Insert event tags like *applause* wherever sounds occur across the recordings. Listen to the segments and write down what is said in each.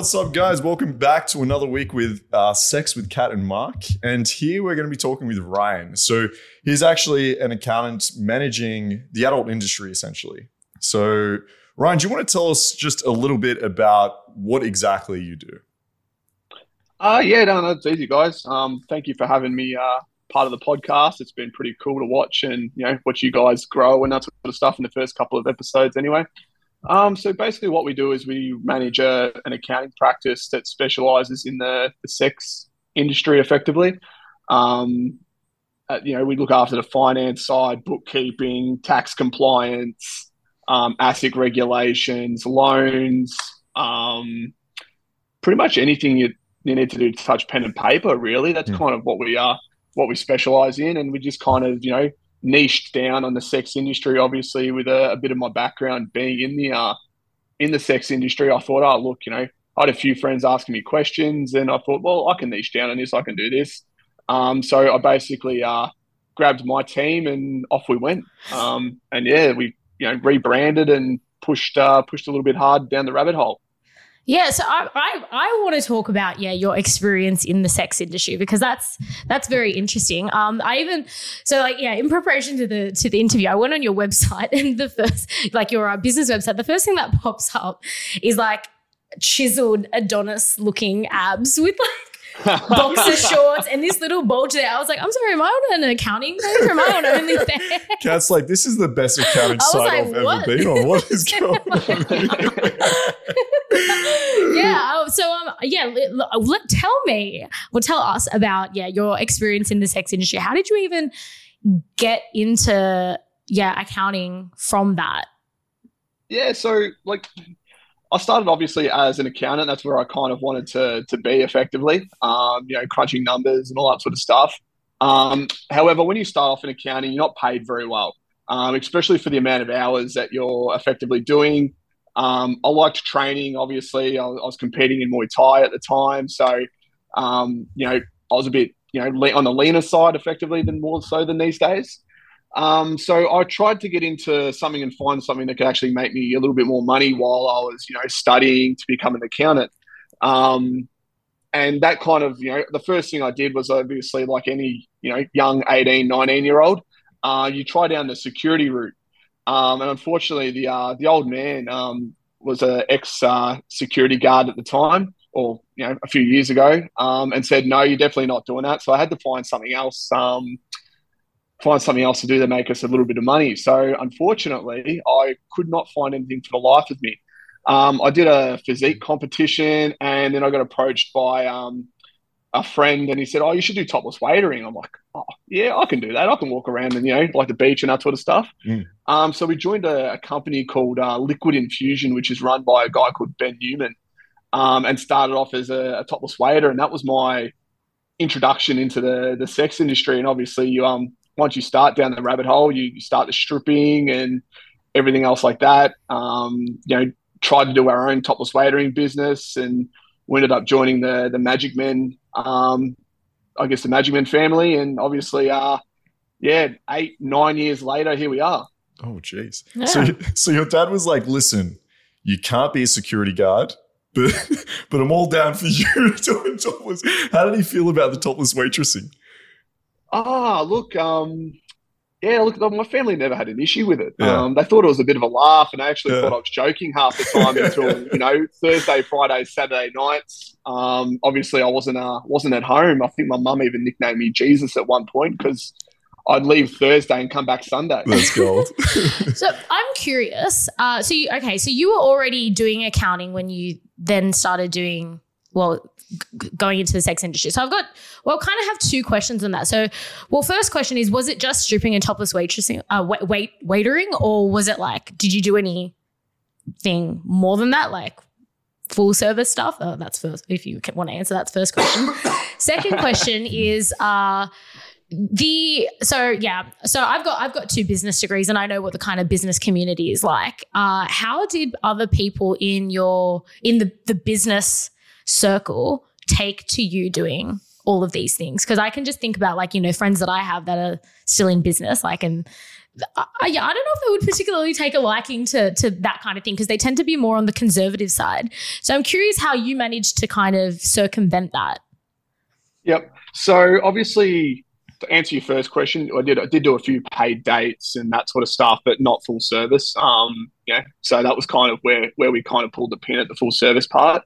what's up, guys? Welcome back to another week with uh, Sex with Kat and Mark. And here we're going to be talking with Ryan. So he's actually an accountant managing the adult industry, essentially. So, Ryan, do you want to tell us just a little bit about what exactly you do? Uh, yeah, no, no, it's easy, guys. Um, thank you for having me uh, part of the podcast. It's been pretty cool to watch and you know watch you guys grow and that sort of stuff in the first couple of episodes. Anyway, um, so basically, what we do is we manage a, an accounting practice that specializes in the, the sex industry effectively. Um, uh, you know, we look after the finance side, bookkeeping, tax compliance, um, ASIC regulations, loans, um, pretty much anything you, you need to do to touch pen and paper. Really, that's mm. kind of what we are, what we specialize in, and we just kind of you know niched down on the sex industry, obviously with a, a bit of my background being in the uh, in the sex industry. I thought, oh look, you know, I had a few friends asking me questions, and I thought, well, I can niche down on this. I can do this. Um, so I basically uh, grabbed my team and off we went. Um, and yeah, we you know rebranded and pushed uh, pushed a little bit hard down the rabbit hole. Yeah, so I, I, I want to talk about yeah your experience in the sex industry because that's that's very interesting. Um, I even so like yeah in preparation to the to the interview, I went on your *laughs* website and the first like your uh, business website, the first thing that pops up is like chiseled Adonis looking abs with like *laughs* boxer shorts and this little bulge there. I was like, I'm sorry, am I on an accounting page or am I on OnlyFans? Kat's like, this is the best accounting site like, I've what? ever been on. What is *laughs* going on? *laughs* yeah. Oh, so um, yeah. Let, let, tell me, well, tell us about yeah your experience in the sex industry. How did you even get into yeah accounting from that? Yeah. So like I started obviously as an accountant. That's where I kind of wanted to to be effectively, um, you know, crunching numbers and all that sort of stuff. Um, however, when you start off in accounting, you're not paid very well, um, especially for the amount of hours that you're effectively doing. Um, I liked training. Obviously, I, I, was competing in Muay Thai at the time, so um, you know, I was a bit you know on the leaner side, effectively, than more so than these days. Um, so I tried to get into something and find something that could actually make me a little bit more money while I was, you know, studying to become an accountant. Um, and that kind of, you know, the first thing I did was obviously like any, you know, young 18, 19 year old, uh, you try down the security route. Um, and unfortunately, the uh, the old man um, was an ex uh, security guard at the time, or you know, a few years ago, um, and said, "No, you're definitely not doing that." So I had to find something else um, find something else to do to make us a little bit of money. So unfortunately, I could not find anything for the life of me. Um, I did a physique competition, and then I got approached by um, a friend, and he said, "Oh, you should do topless waitering." I'm like, "Oh, yeah, I can do that. I can walk around and you know, like the beach and that sort of stuff." Mm. Um, so we joined a, a company called uh, Liquid Infusion, which is run by a guy called Ben Newman, um, and started off as a, a topless waiter, and that was my introduction into the the sex industry. And obviously, you um once you start down the rabbit hole, you, you start the stripping and everything else like that. Um, you know, tried to do our own topless waitering business, and we ended up joining the the Magic Men. Um, I guess the Magic Men family, and obviously, uh, yeah, eight nine years later, here we are. Oh, jeez. Yeah. So, so your dad was like, "Listen, you can't be a security guard." But, *laughs* but I'm all down for you *laughs* doing topless. How did he feel about the topless waitressing? Ah, look, um, yeah, look, my family never had an issue with it. Yeah. Um, they thought it was a bit of a laugh, and I actually yeah. thought I was joking half the time until *laughs* you know Thursday, Friday, Saturday nights. Um, obviously, I wasn't uh, wasn't at home. I think my mum even nicknamed me Jesus at one point because I'd leave Thursday and come back Sunday. That's gold. *laughs* so I'm curious. Uh, so you, okay, so you were already doing accounting when you then started doing well going into the sex industry. So I've got, well, kind of have two questions on that. So, well, first question is, was it just stripping and topless waitressing, uh, wait, wait, waitering, or was it like, did you do anything more than that, like full service stuff? Oh, that's first. If you want to answer, that's first question. *laughs* Second question is, uh, the so yeah so i've got i've got two business degrees and i know what the kind of business community is like uh how did other people in your in the the business circle take to you doing all of these things? Because I can just think about like, you know, friends that I have that are still in business, like, and I, I don't know if they would particularly take a liking to to that kind of thing because they tend to be more on the conservative side. So I'm curious how you managed to kind of circumvent that. Yep. So obviously, to answer your first question, I did I did do a few paid dates and that sort of stuff, but not full service. Um, yeah. So that was kind of where where we kind of pulled the pin at the full service part.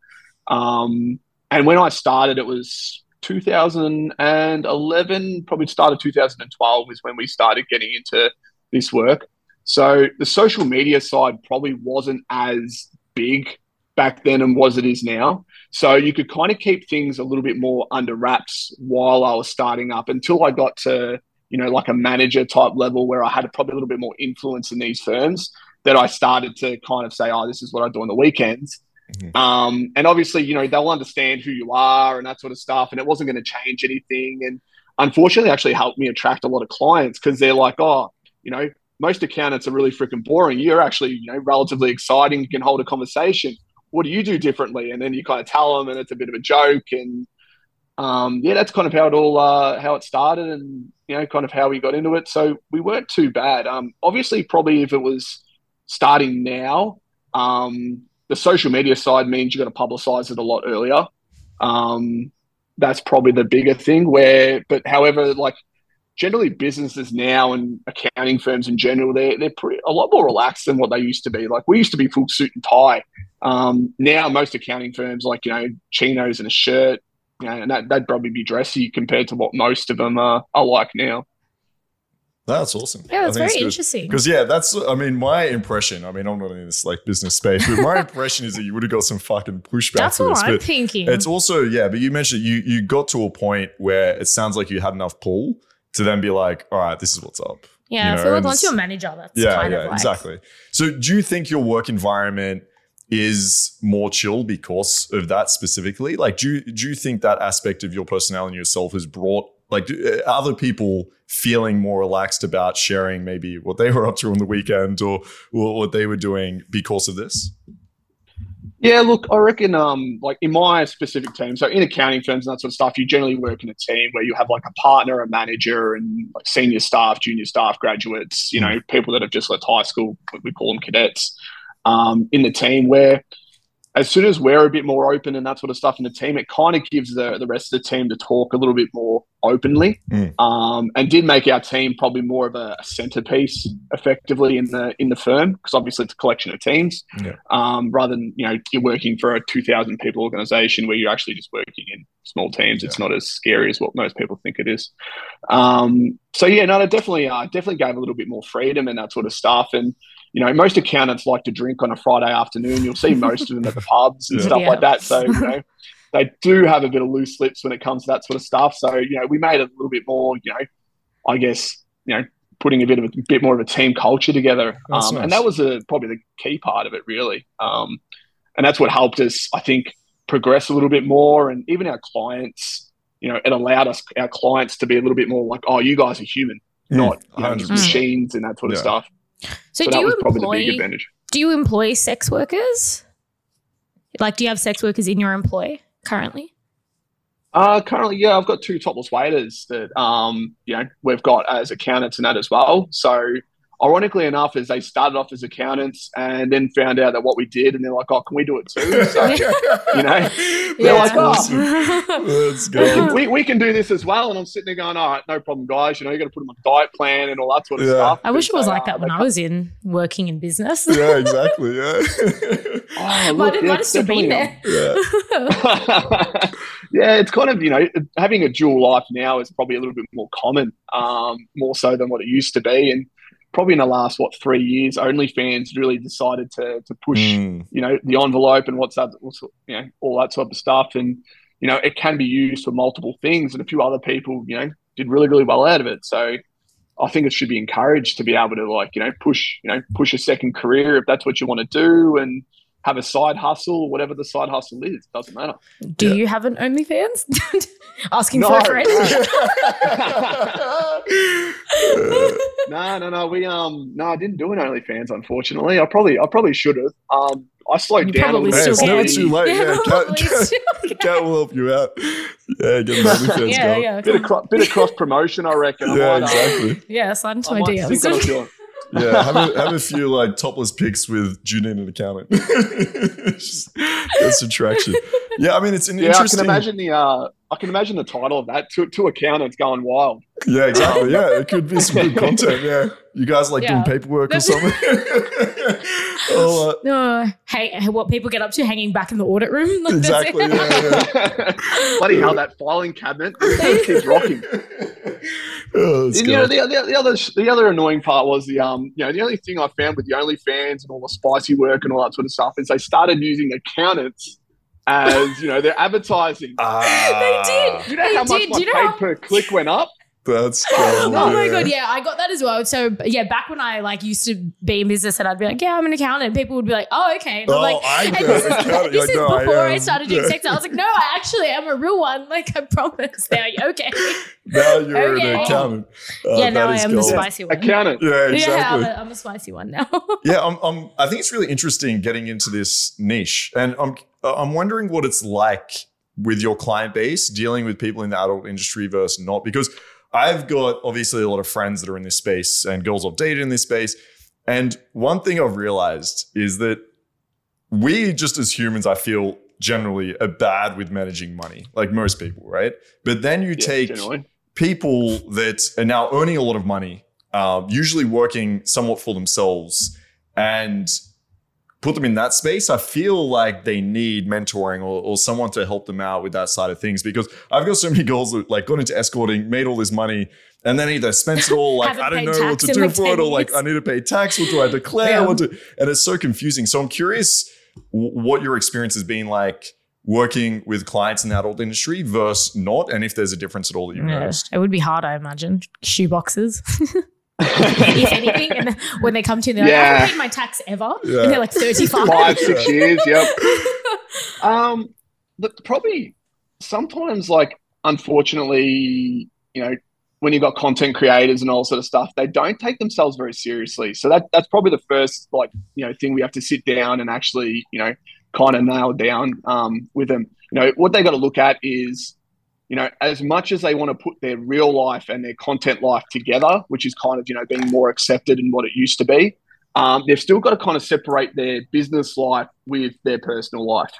Um, and when I started, it was 2011, probably started 2012 was when we started getting into this work. So the social media side probably wasn't as big back then and was it is now. So you could kind of keep things a little bit more under wraps while I was starting up until I got to, you know, like a manager type level where I had probably a little bit more influence in these firms that I started to kind of say, oh, this is what I do on the weekends. Mm-hmm. Um, and obviously, you know, they'll understand who you are and that sort of stuff. And it wasn't going to change anything. And unfortunately, actually helped me attract a lot of clients because they're like, oh, you know, most accountants are really freaking boring. You're actually, you know, relatively exciting. You can hold a conversation. What do you do differently? And then you kind of tell them, and it's a bit of a joke. And um, yeah, that's kind of how it all uh, how it started, and you know, kind of how we got into it. So we weren't too bad. Um, obviously, probably if it was starting now, um, the social media side means you've got to publicize it a lot earlier. Um, that's probably the bigger thing. Where, but however, like generally businesses now and accounting firms in general, they're they're pretty, a lot more relaxed than what they used to be. Like we used to be full suit and tie. Um, now most accounting firms, like you know, chinos and a shirt, you know, and that, that'd probably be dressy compared to what most of them are, are like now. That's awesome. Yeah, that's very interesting. Because yeah, that's I mean, my impression. I mean, I'm not in this like business space, but my *laughs* impression is that you would have got some fucking pushback. That's what this, I'm thinking. It's also yeah, but you mentioned you you got to a point where it sounds like you had enough pull to then be like, all right, this is what's up. yeah, you I feel like once it's- you're a manager, that's yeah, kind yeah, of like exactly. So, do you think your work environment is more chill because of that specifically? Like, do you, do you think that aspect of your personality and yourself has brought like uh, other people feeling more relaxed about sharing maybe what they *laughs* were up to on the weekend or, or what they were doing because of this? Yeah, look, I reckon, um, like in my specific team, so in accounting firms and that sort of stuff, you generally work in a team where you have like a partner, a manager, and like senior staff, junior staff, graduates, you know, people that have just left high school, we call them cadets, um, in the team. Where as soon as we're a bit more open and that sort of stuff in the team, it kind of gives the, the rest of the team to talk a little bit more openly, Mm. um, and did make our team probably more of a centerpiece effectively in the in the firm because obviously it's a collection of teams Yeah. um, rather than you know you're working for a 2000 people organization where you're actually just working in small teams it's not as scary as what most people think it is um, so yeah no it definitely uh, definitely gave a little bit more freedom and that sort of stuff and you know most accountants like to drink on a friday afternoon. You'll see most of them at the pubs and Yeah. stuff Yeah. like that. So you know they do have a bit of loose lips when it comes to that sort of stuff. So you know we made it a little bit more you know i guess you know putting a bit of a bit more of a team culture together. Um, nice. and that was a, probably the key part of it really. Um, and that's what helped us i think progress a little bit more. And even our clients you know it allowed us our clients to be a little bit more like oh you guys are human not you know, machines and that sort of Yeah. stuff So, so do you was probably the big employ do you employ sex workers? Like, do you have sex workers in your employ currently? Uh, currently, yeah, I've got two topless waiters that um, you know we've got as accountants and that as well. So, ironically enough, is they started off as accountants and then found out that what we did, and they're like, "Oh, can we do it too?" So, *laughs* you know, Yeah. like, oh. Let's we, go. can, we, we can do this as well. And I'm sitting there going, "All right, no problem, guys. You know, you got to put them on a diet plan and all that sort of Yeah. stuff." I wish it was They, like uh, that when I was in working in business. yeah, exactly. Yeah. *laughs* Oh, look, might, yeah, might have still been there. yeah. *laughs* yeah, it's kind of you know having a dual life now is probably a little bit more common, um, more so than what it used to be, and probably in the last what three years, OnlyFans really decided to to push Mm. you know the envelope and what's that, what's, you know all that sort of stuff, and you know it can be used for multiple things, and a few other people you know did really really well out of it, so. I think it should be encouraged to be able to like you know push you know push a second career if that's what you want to do and have a side hustle whatever the side hustle is doesn't matter. Do Yeah. you have an OnlyFans? *laughs* Asking No, for a friend. *laughs* no, no, no. We um, no, I didn't do an OnlyFans. Unfortunately, I probably, I probably should have. Um, I slowed You down a probably little still bit. it's never too late. Yeah, Yeah, Kat, Kat, Kat will help you out. Yeah, get an OnlyFans yeah, going. yeah. Bit of cro- bit of cross promotion, I reckon. I Yeah, might, uh, exactly. Yeah, slide into I my might think DMs. *laughs* doing. Yeah, have a, have a few like topless pics with Judy and an accountant. *laughs* Just get some. Yeah, I mean it's an Yeah, I interesting. can imagine the uh, I can imagine the title of that. Two, two accountants going wild. Yeah, exactly. Yeah, it could be some good *laughs* content. Yeah, you guys like Yeah. doing paperwork or *laughs* something. oh, uh, No, hey, what people get up to hanging back in the audit room? Like, that's exactly. Yeah, Bloody hell, that filing cabinet it keeps rocking. Yeah. oh, And, you know, the, the, the other the other annoying part was the um you know the only thing I found with the OnlyFans and all the spicy work and all that sort of stuff is they started using accountants as you know their advertising. *laughs* They did. You know They how much my you know paid how- per click went up? That's *laughs* Oh my god, yeah, I got that as well. So yeah, back when I like used to be in business and I'd be like, yeah, I'm an accountant. People would be like, oh, okay. And I'm Oh, like, I'm and this is, accountant. this is No, before I, am. started doing Yeah. sex. I was like, no, I actually am a real one. Like I promise. They're like, okay. Now you're Okay. an accountant. Oh, yeah, that now I am cool. the spicy one. Accountant. Yeah, Yeah, I'm a, I'm a spicy one now. *laughs* yeah, I'm, I'm, I think it's really interesting getting into this niche, and I'm I'm wondering what it's like with your client base dealing with people in the adult industry versus not, because I've got obviously a lot of friends that are in this space and girls I've dated in this space, and one thing I've realized is that we just as humans, I feel generally are bad with managing money, like most people, right? But then you Yeah, take generally. people that are now earning a lot of money, uh, usually working somewhat for themselves, and put them in that space, I feel like they need mentoring or, or someone to help them out with that side of things. Because I've got so many girls that like got into escorting, made all this money, and then either spent it all like *laughs* I don't know what to do like, for it, or like. I need to pay tax. What do I declare? Yeah. What do, and it's so confusing. So I'm curious what your experience has been like working with clients in the adult industry versus not, and if there's a difference at all that you've Yeah, noticed. it would be hard, I imagine. Shoe boxes. *laughs* if anything, and then when they come to you, they're like, I haven't paid my tax ever. Yeah. And they're like 35. Five, six years. Yep. *laughs* Um, but probably sometimes, like, unfortunately, you know, when you've got content creators and all sort of stuff, they don't take themselves very seriously. So that that's probably the first, like, you know, thing we have to sit down and actually, you know, kind of nail down um, with them. You know, what they got to look at is, you know, as much as they want to put their real life and their content life together, which is kind of, you know, being more accepted in what it used to be, um, they've still got to kind of separate their business life with their personal life.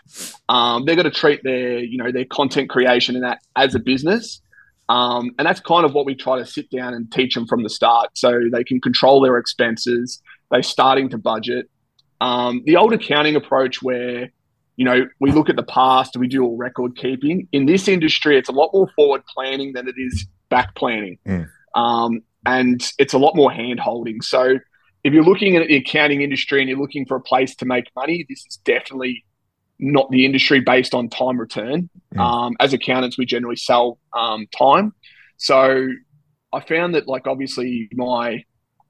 Um, they've got to treat their, you know, their content creation and that as a business. Um, and that's kind of what we try to sit down and teach them from the start so they can control their expenses. They're starting to budget. Um, the old accounting approach where, you know, we look at the past, we do all record keeping. In this industry, it's a lot more forward planning than it is back planning. Mm. Um, and it's a lot more hand holding. So if you're looking at the accounting industry and you're looking for a place to make money, this is definitely not the industry based on time return. Mm. Um, as accountants, we generally sell um, time. So I found that, like, obviously, my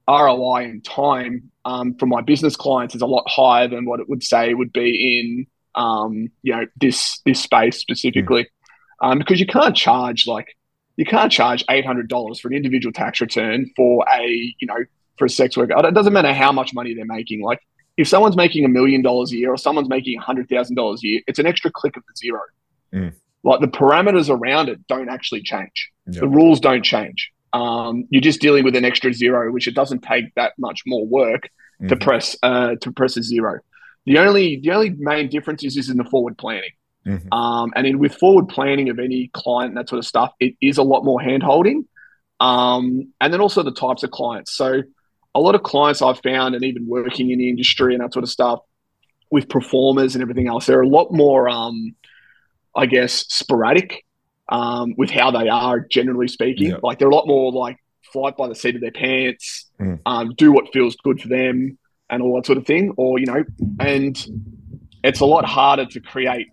ROI in time um, from my business clients is a lot higher than what it would say would be in, um, you know, this this space specifically, um, because you can't charge like you can't charge eight hundred dollars for an individual tax return for a you know for a sex worker. It doesn't matter how much money they're making. Like if someone's making a million dollars a year or someone's making a hundred thousand dollars a year, it's an extra click of the zero. Mm. Like the parameters around it don't actually change. Yeah. The rules don't change. Um, you're just dealing with an extra zero, which it doesn't take that much more work to Mhm. press uh, to press a zero. The only the only main difference is, is in the forward planning. Mhm. Um, and in, with forward planning of any client and that sort of stuff, it is a lot more hand holding. Um, and then also the types of clients. So a lot of clients I've found, and even working in the industry and that sort of stuff, with performers and everything else, they're a lot more, um, I guess, sporadic um, with how they are, generally speaking. Yeah. Like they're a lot more like flight by the seat of their pants, Mm. um, do what feels good for them, and all that sort of thing. Or you know, and it's a lot harder to create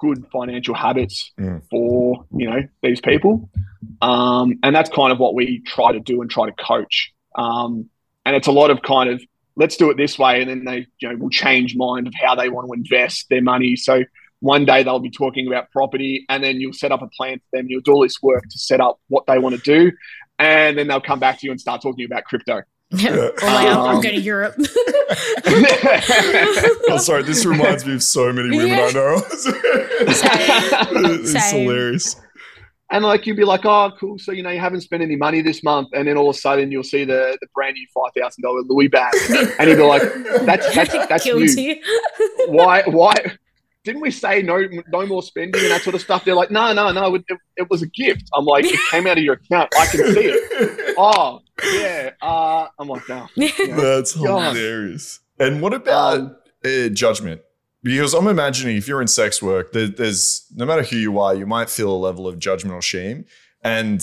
good financial habits Mm. for you know these people, um, and that's kind of what we try to do and try to coach. Um, and it's a lot of kind of let's do it this way, and then they you know will change mind of how they want to invest their money. So one day they'll be talking about property, and then you'll set up a plan for them. You'll do all this work to set up what they want to do, and then they'll come back to you and start talking about crypto. Or like, I'm, I'm Um, going to Europe. *laughs* *laughs* oh, sorry, this reminds me of so many women I know. *laughs* it's Same. hilarious. And like you'd be like, oh, cool. So you know you haven't spent any money this month, and then all of a sudden you'll see the, the brand new five thousand dollar Louis bag, and you'd be like, that's that's that's new. Why why didn't we say no no more spending and that sort of stuff? They're like, no no no, it, it, it was a gift. I'm like, it came out of your account. I can see it. Oh yeah. Uh, I'm like, *laughs* no. That's God. hilarious. And what about Um, uh, judgment? Because I'm imagining if you're in sex work, there, there's no matter who you are, you might feel a level of judgment or shame. And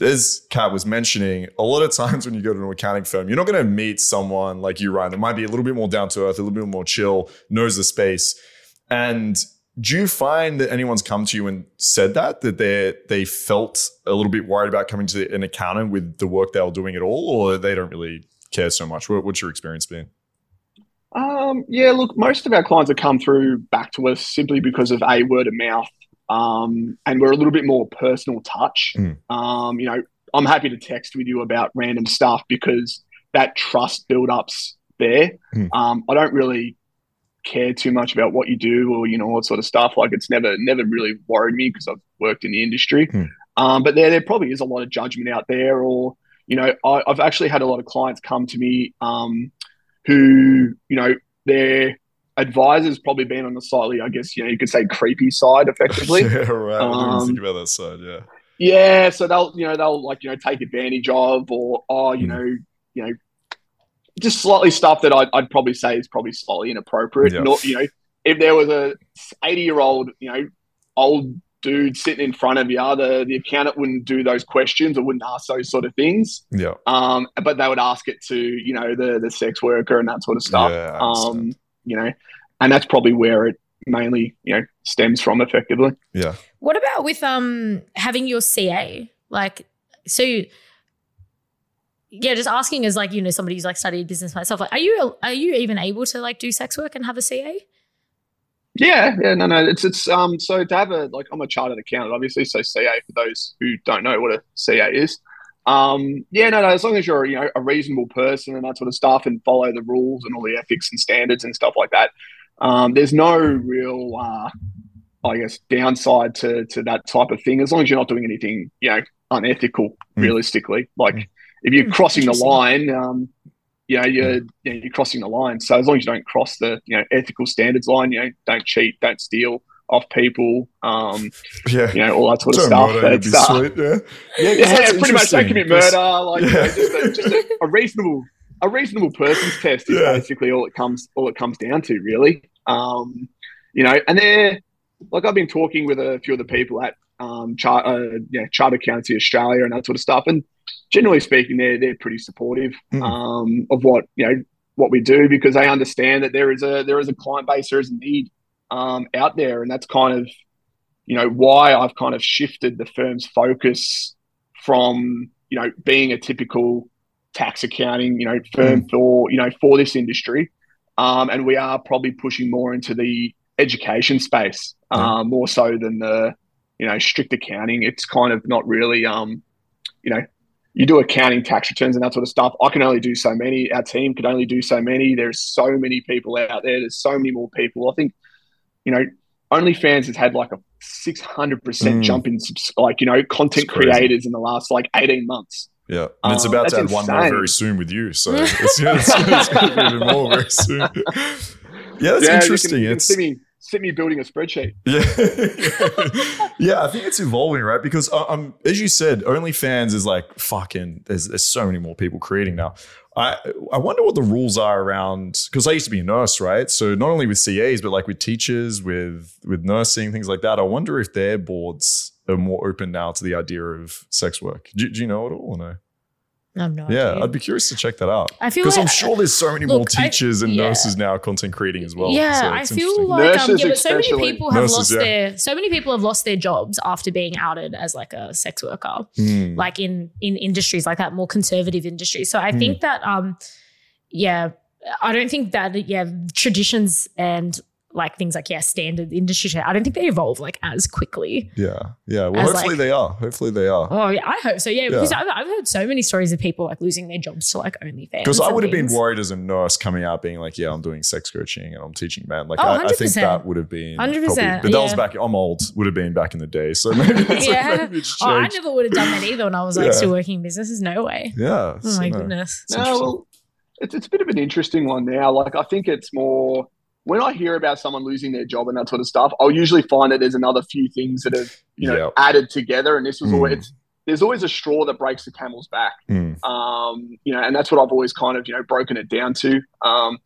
as Kat was mentioning, a lot of times when you go to an accounting firm, you're not going to meet someone like you, Ryan, that might be a little bit more down to earth, a little bit more chill, knows the space. And do you find that anyone's come to you and said that that they they felt a little bit worried about coming to an accountant with the work they were doing at all, or they don't really care so much? What, what's your experience been? Um, yeah, look, most of our clients have come through back to us simply because of a word of mouth. Um, and we're a little bit more personal touch. Mm. Um, you know, I'm happy to text with you about random stuff because that trust build up's there. Mm. Um, I don't really care too much about what you do or, you know, all sort of stuff. Like it's never, never really worried me because I've worked in the industry. Mm. Um, but there, there probably is a lot of judgment out there or, you know, I, I've actually had a lot of clients come to me, um, who, you know, their advisor's probably been on the slightly, I guess, you know, you could say creepy side effectively. *laughs* yeah, right. I didn't even Um, think about that side. Yeah. yeah. So they'll, you know, they'll like, you know, take advantage of or, oh, you Mm. know, you know, just slightly stuff that I'd, I'd probably say is probably slightly inappropriate. Yeah. Not, you know, if there was a 80 year old, you know, old dude sitting in front of you, the, the accountant wouldn't do those questions or wouldn't ask those sort of things. Yeah. Um, but they would ask it to, you know, the the sex worker and that sort of stuff. Yeah, um, you know, and that's probably where it mainly, you know, stems from effectively. Yeah. What about with um having your CA? Like, so yeah, just asking as like you know somebody who's like studied business myself. Like, are you are you even able to like do sex work and have a CA? Yeah, yeah, no, no. It's it's um so to have a like I'm a chartered accountant, obviously, so CA for those who don't know what a CA is. Um, yeah, no, no, as long as you're, you know, a reasonable person and that sort of stuff and follow the rules and all the ethics and standards and stuff like that. Um, there's no real uh I guess downside to to that type of thing, as long as you're not doing anything, you know, unethical, Mm. realistically. Like Mm. If you're Mm, crossing the line, um, you know, you're, you know, you're crossing the line. So as long as you don't cross the, you know, ethical standards line, you know, don't cheat, don't steal off people, um, *laughs* Yeah. you know, all that sort of Don't stuff. murder, be It's, uh, sweet, yeah. *laughs* Yeah, 'cause yeah, pretty much don't interesting, commit 'cause- murder. Like, you know, *laughs* just, a, just a, a reasonable, a reasonable person's test is Yeah. basically all it comes, all it comes down to, really. Um, you know, and they're like I've been talking with a few of the people at um, chart, uh, yeah, Chartered Accountants Australia and that sort of stuff, and generally speaking, they're they're pretty supportive Mm. um, of what you know what we do because they understand that there is a there is a client base, there is a need um, out there, and that's kind of you know why I've kind of shifted the firm's focus from you know being a typical tax accounting you know firm for you know for this industry, um, and we are probably pushing more into the education space um, more so than the you know strict accounting. It's kind of not really um, you know you do accounting tax returns and that sort of stuff. I can only do so many. Our team can only do so many. There's so many people out there. There's so many more people. I think, you know, OnlyFans has had like a 600% Mm. jump in, like, you know, content creators in the last like 18 months. Yeah, and it's Um, about to add one more very soon with you. So it's, *laughs* yeah, it's, it's going to be even more very soon. *laughs* Yeah, that's yeah, you can- interesting. You can, it's see me, building a spreadsheet. *laughs* yeah, yeah. I think it's evolving, right? Because uh, um, as you said, OnlyFans is like fucking. There's there's so many more people creating now. I I wonder what the rules are around because I used to be a nurse, right? So not only with CAs, but like with teachers, with with nursing, things like that. I wonder if their boards are more open now to the idea of sex work. Do, do you know it all or no? I have no Yeah, idea. I'd be curious to check that out. I feel Because like I'm sure there's so many more look, I- teachers and yeah. nurses now content creating as well. yeah, So I feel like um, yeah, but so many people have Nurses, lost yeah. their so many people have lost their jobs after being outed as like a sex worker. Hmm. like in in industries like that more conservative industries so i Hmm. think that um yeah i don't think that yeah traditions and like things like yeah standard industry shit, I don't think they evolve like as quickly. Yeah, yeah. Well, hopefully like- they are. Hopefully they are. Oh yeah, I hope so. Yeah, because I've, I've heard so many stories of people like losing their jobs to like OnlyFans. Because I would have been worried as a nurse coming out being like, yeah, I'm doing sex coaching and I'm teaching men. Like, Oh, I, I think that would have been 100%, But that was back. I'm old. Would have been back in the day. So maybe *laughs* it's, Yeah. like, maybe it's Oh, I never would have done that either when I was like Yeah. still working in businesses. No way. yeah. Oh so my no. goodness. It's No, well, it's, it's a bit of an interesting one now. Like, I think it's more when I hear about someone losing their job and that sort of stuff, I'll usually find that there's another few things that have, you know, Yep. added together. And this was Mm. always, there's always a straw that breaks the camel's back. Mm. Um, you know, and that's what I've always kind of, you know, broken it down to. Um,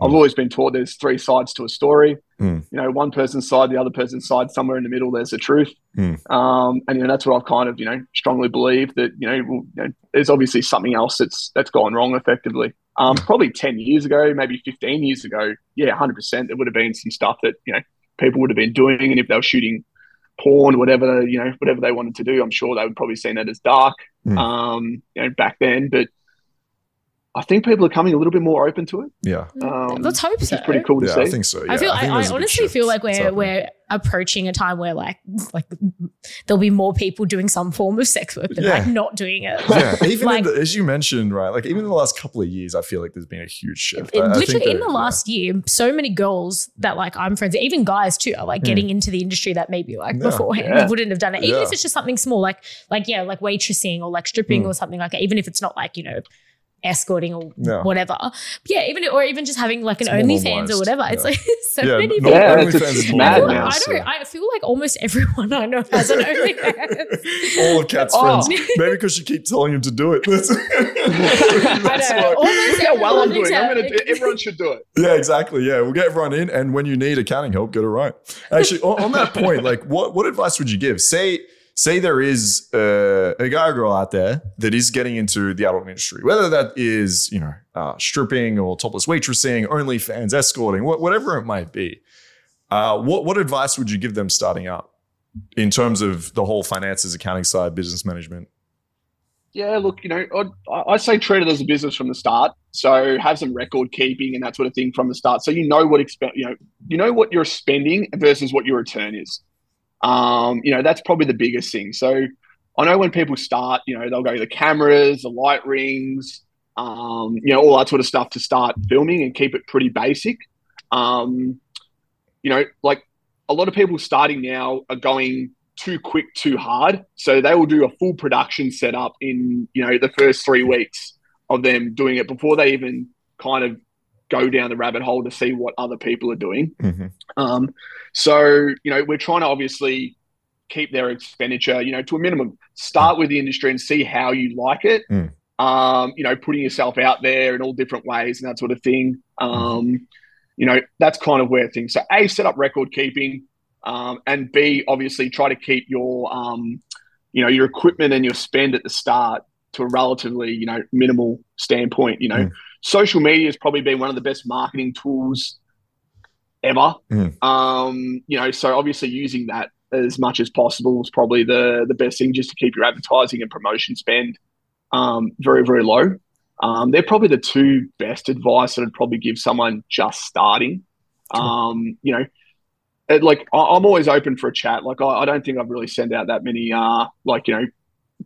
I've Mm. always been taught there's three sides to a story. Mm. You know, one person's side, the other person's side, somewhere in the middle, there's the truth. Mm. Um, and you know, that's what I've kind of, you know, strongly believed that you know, well, you know, there's obviously something else that's that's gone wrong effectively. Um, probably ten years ago, maybe fifteen years ago, yeah, hundred percent, there would have been some stuff that you know people would have been doing, and if they were shooting porn, whatever you know, whatever they wanted to do, I'm sure they would probably seen that as dark. Mm. Um, you know, back then, but I think people are coming a little bit more open to it. Yeah. Um, Let's hope so. It's pretty cool to Yeah, see. I think so. Yeah, I feel. I, think I, there's honestly feel like we're we're approaching a time where like like there'll be more people doing some form of sex work than Yeah. like not doing it. yeah, *laughs* even Like- in the, as you mentioned, right? Like even in the last couple of years, I feel like there's been a huge shift. It- I- I think literally in that- the yeah. last year, so many girls that like I'm friends, with, even guys too, are like Mm. getting into the industry that maybe like Yeah. beforehand Yeah. wouldn't have done it. Even Yeah. if it's just something small, like like yeah, like waitressing or like stripping Mm. or something like that. Even if it's not like you know escorting or Yeah. whatever. But yeah, even or even just having like an It's more OnlyFans or whatever. It's like *laughs* so Yeah, many no- people. Yeah, it's- it's mad I, feel, now, I don't. I feel like almost everyone I know has an *laughs* OnlyFans. All of Kat's Oh. friends. *laughs* Maybe because you keep telling him to do it. That's, I that's know. why- Almost Look how well I'm everyone doing. I'm gonna. except- Everyone should do it. Yeah, exactly. Yeah, we'll get everyone in, and when you need accounting help, get it right. Actually, on, on that point, like, what what advice would you give? Say say there is uh, a guy or girl out there that is getting into the adult industry, whether that is you know uh, stripping or topless waitressing, OnlyFans, escorting, wha- whatever it might be. Uh, what what advice would you give them starting out in terms of the whole finances, accounting side, business management? Yeah, look, you know, I, I say treat it as a business from the start. So have some record keeping and that sort of thing from the start, so you know what you know, you know what you're spending versus what your return is. Um, you know, that's probably the biggest thing. So I know when people start, you know, they'll go the cameras, the light rings, um, you know, all that sort of stuff to start filming and keep it pretty basic. Um, you know, like a lot of people starting now are going too quick, too hard. So they will do a full production setup in, you know, the first three weeks of them doing it before they even kind of go down the rabbit hole to see what other people are doing. Mhm. Um, so, you know, we're trying to obviously keep their expenditure, you know, to a minimum. Start with the industry and see how you like it. Mm. Um, you know, putting yourself out there in all different ways and that sort of thing. Um, you know, that's kind of where things. So, a set up record keeping, um, and b obviously try to keep your, um, you know, your equipment and your spend at the start to a relatively, you know, minimal standpoint. You know, Mm. Social media has probably been one of the best marketing tools ever. Mm. Um, you know, so obviously using that as much as possible is probably the the best thing just to keep your advertising and promotion spend um, very very low. Um, they're probably the two best advice that I'd probably give someone just starting. Um, you know, it, like I, I'm always open for a chat. Like I, I don't think I've really sent out that many uh like you know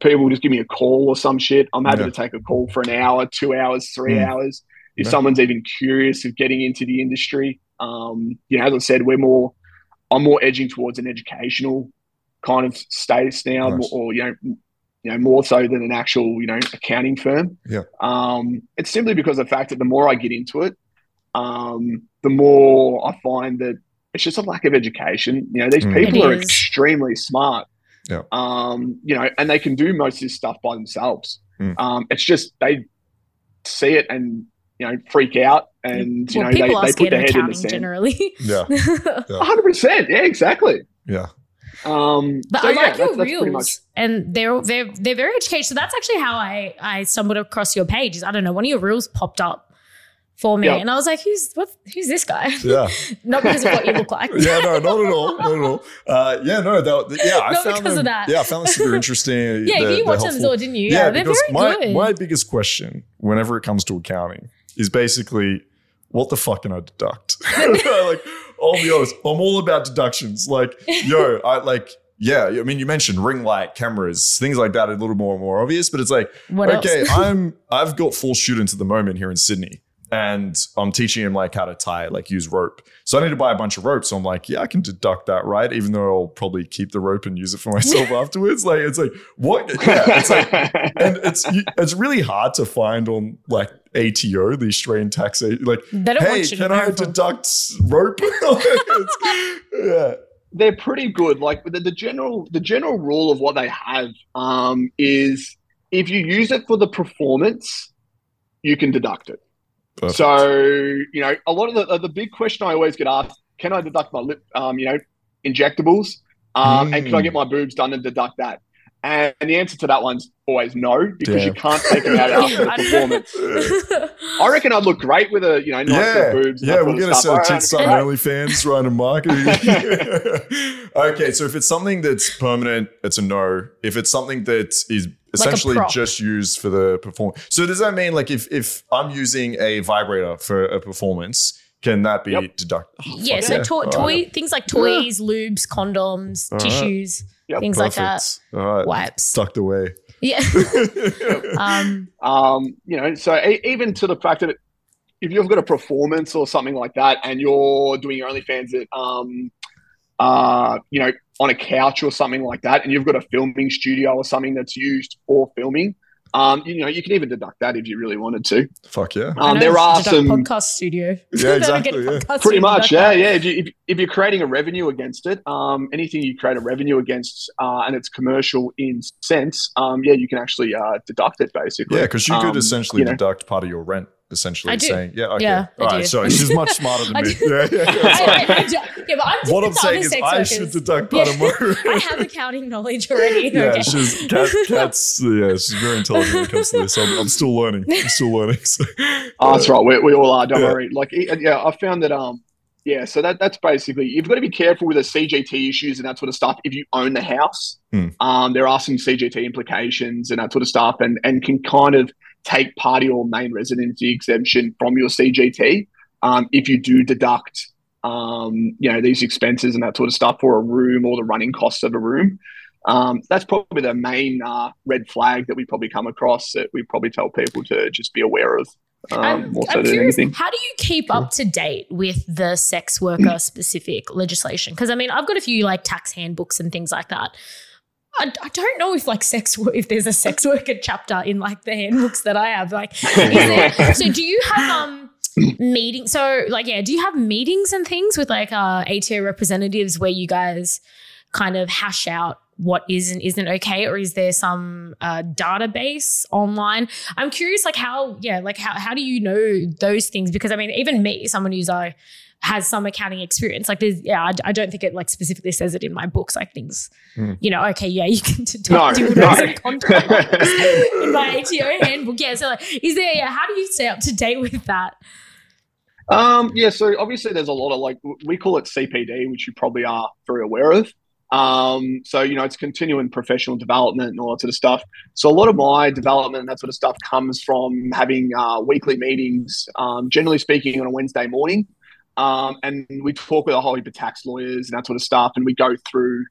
people just give me a call or some shit. I'm happy Yeah. to take a call for an hour, two hours, three Mm. hours. If Yeah. someone's even curious of getting into the industry, um, you know, as I said, we're more, I'm more edging towards an educational kind of status now, Nice. or you know, you know, more so than an actual, you know, accounting firm. Yeah. Um, it's simply because of the fact that the more I get into it, um, the more I find that it's just a lack of education. You know, these Mm. people It are is. extremely smart. Yeah. Um, you know, and they can do most of this stuff by themselves. Mm. Um, it's just they see it and you know freak out and you well, know they, people are they put scared their of head in the sand. generally. Yeah, *laughs* hundred percent. Yeah, exactly. yeah. Um, But so I yeah, like your that's, that's much. reels, and they're they're they're very educated. So that's actually how I I stumbled across your page. Is I don't know one of your reels popped up for me, Yeah. and I was like, who's what? Who's this guy? Yeah. *laughs* Not because of what you look like. yeah, no, not at all, not at all. Uh, yeah, no, that, yeah, I Not found because them. of that. Yeah, I found them super interesting. *laughs* Yeah, you watched them as well, didn't you? Yeah, they're because very my good. my biggest question, whenever it comes to accounting, is basically what the fuck can I deduct? *laughs* like, I'll be honest, I'm all about deductions. Like, yo, I like, yeah, I mean, you mentioned ring light cameras, things like that, are a little more and more obvious, but it's like, What okay. I'm I've got four students at the moment here in Sydney, and I'm teaching him like how to tie, like use rope. So I need to buy a bunch of rope. So I'm like, yeah, I can deduct that, right? Even though I'll probably keep the rope and use it for myself *laughs* afterwards. Like, it's like what? Yeah, it's like *laughs* and it's it's really hard to find on like ATO, the Australian tax. Like, They don't hey, want you to can I know from- deduct rope? *laughs* Yeah, they're pretty good. Like the, the general the general rule of what they have um, is if you use it for the performance, you can deduct it. Perfect. So you know, a lot of the the big question I always get asked: Can I deduct my lip? Um, you know, injectables, um, and can I Mm. get my boobs done and deduct that? And the answer to that one's always no, because you can't take them out after *laughs* the performance. *laughs* I reckon I'd look great with a you know nice yeah, set of boobs. yeah, we're gonna sell I tits on reckon- OnlyFans, run a marketing. *laughs* okay, so if it's something that's permanent, it's a no. If it's something that is essentially prop. just used for the performance, so does that mean like if if I'm using a vibrator for a performance, can that be Yep. deducted? Oh, yeah, so yeah. to- All right. toy things like toys, lubes, condoms, All right. tissues, Yep, things like that, All right, wipes. tucked away. Yeah. *laughs* *laughs* um, Um, you know, so e- even to the fact that it, if you've got a performance or something like that, and you're doing your OnlyFans at, um, uh, you know, on a couch or something like that, and you've got a filming studio or something that's used for filming, um, you know, you can even deduct that if you really wanted to. Fuck yeah. Um, know there are some podcast studio. *laughs* Yeah, exactly, yeah. podcast pretty studio much, yeah, that. yeah. If, you, if, if you're creating a revenue against it, um, anything you create a revenue against, uh, and it's commercial in sense, um, yeah, you can actually uh, deduct it basically. Yeah, because you could Um, essentially you know. deduct part of your rent. Essentially, I do. saying, yeah, okay, Yeah, I all right. do. Sorry, she's much smarter than *laughs* me. Yeah, yeah, yeah, I- I- I yeah, but I'm what I'm saying is, I should deduct part of my. I have accounting knowledge already. *laughs* yeah, okay. she's Kat, Kat's yeah, she's very intelligent when it comes to this. I'm, I'm still learning. I'm still learning. So, Oh, that's right. We, we all are. Don't Yeah. worry. Like, e- yeah, I found that. Um, yeah. So that that's basically you've got to be careful with the CGT issues and that sort of stuff. If you own the house, Hmm. um, there are some CGT implications and that sort of stuff, and and can kind of take part of your main residency exemption from your CGT um, if you do deduct. Um, you know these expenses and that sort of stuff for a room or the running costs of a room. Um, that's probably the main uh, red flag that we probably come across that we probably tell people to just be aware of. Um, I'm, more so I'm than curious, anything. how do you keep up to date with the sex worker specific legislation? Because I mean, I've got a few like tax handbooks and things like that. I, I don't know if like sex if there's a sex worker chapter in like the handbooks that I have. Like, is *laughs* there, so do you have um meetings? So like, yeah, do you have meetings and things with like uh ATO representatives where you guys kind of hash out what is and isn't okay, or is there some uh, database online? I'm curious, like how, yeah, like how how do you know those things? Because I mean, even me, someone who's uh, has some accounting experience, like there's, yeah, I, I don't think it like specifically says it in my books, like things, Hmm. you know, okay, yeah, you can *laughs* do, No, dildos no. and in my ATO handbook. Yeah, so like, is there, yeah, how do you stay up to date with that? Um, yeah, so obviously there's a lot of like we call it CPD, which you probably are very aware of. Um, so you know it's continuing professional development and all that sort of stuff. So a lot of my development and that sort of stuff comes from having uh, weekly meetings, um, generally speaking, on a Wednesday morning, um, and we talk with a whole heap of tax lawyers and that sort of stuff, and we go through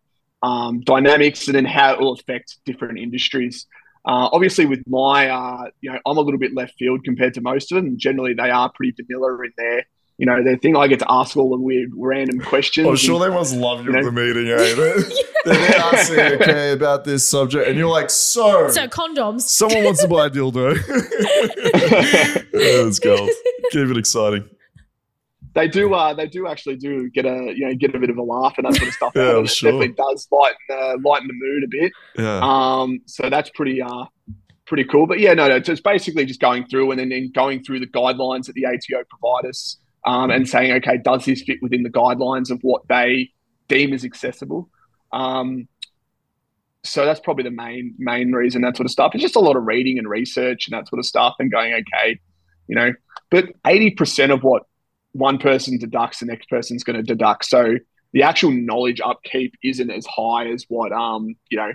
um, dynamics and then how it will affect different industries. Uh, obviously, with my, uh, you know, I'm a little bit left field compared to most of them. Generally, they are pretty vanilla in their, you know, their thing. I get to ask all the weird, random questions. I'm sure and- they must love you You at know? the meeting, eh? *laughs* They're, they're asking, okay, about this subject, and you're like, so, So condoms. someone wants to buy a dildo. *laughs* *laughs* yeah, let's go. Keep it exciting. They do, uh, they do actually do get a, you know, get a bit of a laugh and that sort of stuff. *laughs* Yeah, it. sure. Definitely does lighten, uh, lighten the mood a bit. Yeah. Um, so that's pretty uh pretty cool. But yeah, no, no, it's basically just going through and then, then going through the guidelines that the ATO provide us um, and saying, okay, does this fit within the guidelines of what they deem as accessible? Um, so that's probably the main main reason that sort of stuff. It's just a lot of reading and research and that sort of stuff and going, okay, you know, but 80% of what one person deducts, the next person's going to deduct. So the actual knowledge upkeep isn't as high as what um, you know,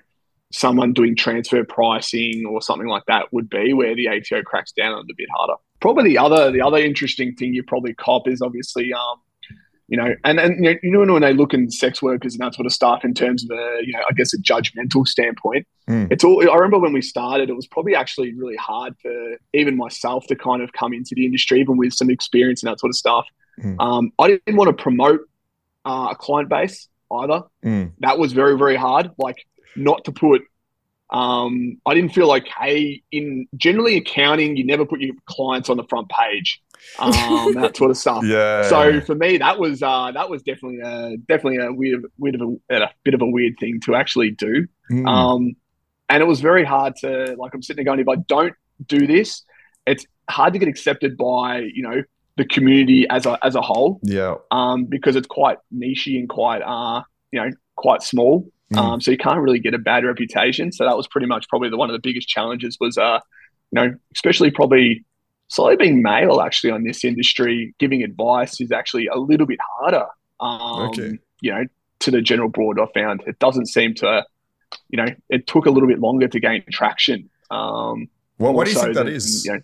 someone doing transfer pricing or something like that would be, where the ATO cracks down on it a bit harder. probably the other the other interesting thing you probably cop is obviously um you know and and you know, when they look in sex workers and that sort of stuff in terms of a you know I guess a judgmental standpoint Mm. it's all I remember when we started it was probably actually really hard for even myself to kind of come into the industry even with some experience and that sort of stuff Mm. um I didn't want to promote uh, a client base either Mm. that was very very hard like not to put um i didn't feel okay in generally accounting you never put your clients on the front page um *laughs* that sort of stuff Yeah. so for me that was uh that was definitely a definitely a weird, weird of a, a bit of a weird thing to actually do Mm. um and it was very hard to like i'm sitting there going if i don't do this it's hard to get accepted by you know the community as a as a whole yeah. um, because it's quite nichey and quite uh, you know quite small. Mm. Um, so you can't really get a bad reputation. So that was pretty much probably the, one of the biggest challenges was uh, you know especially probably slightly being male actually on this industry giving advice is actually a little bit harder. Um, Okay. You know to the general board I found it doesn't seem to you know it took a little bit longer to gain traction. Um, Well, what do you think that than, is? You know,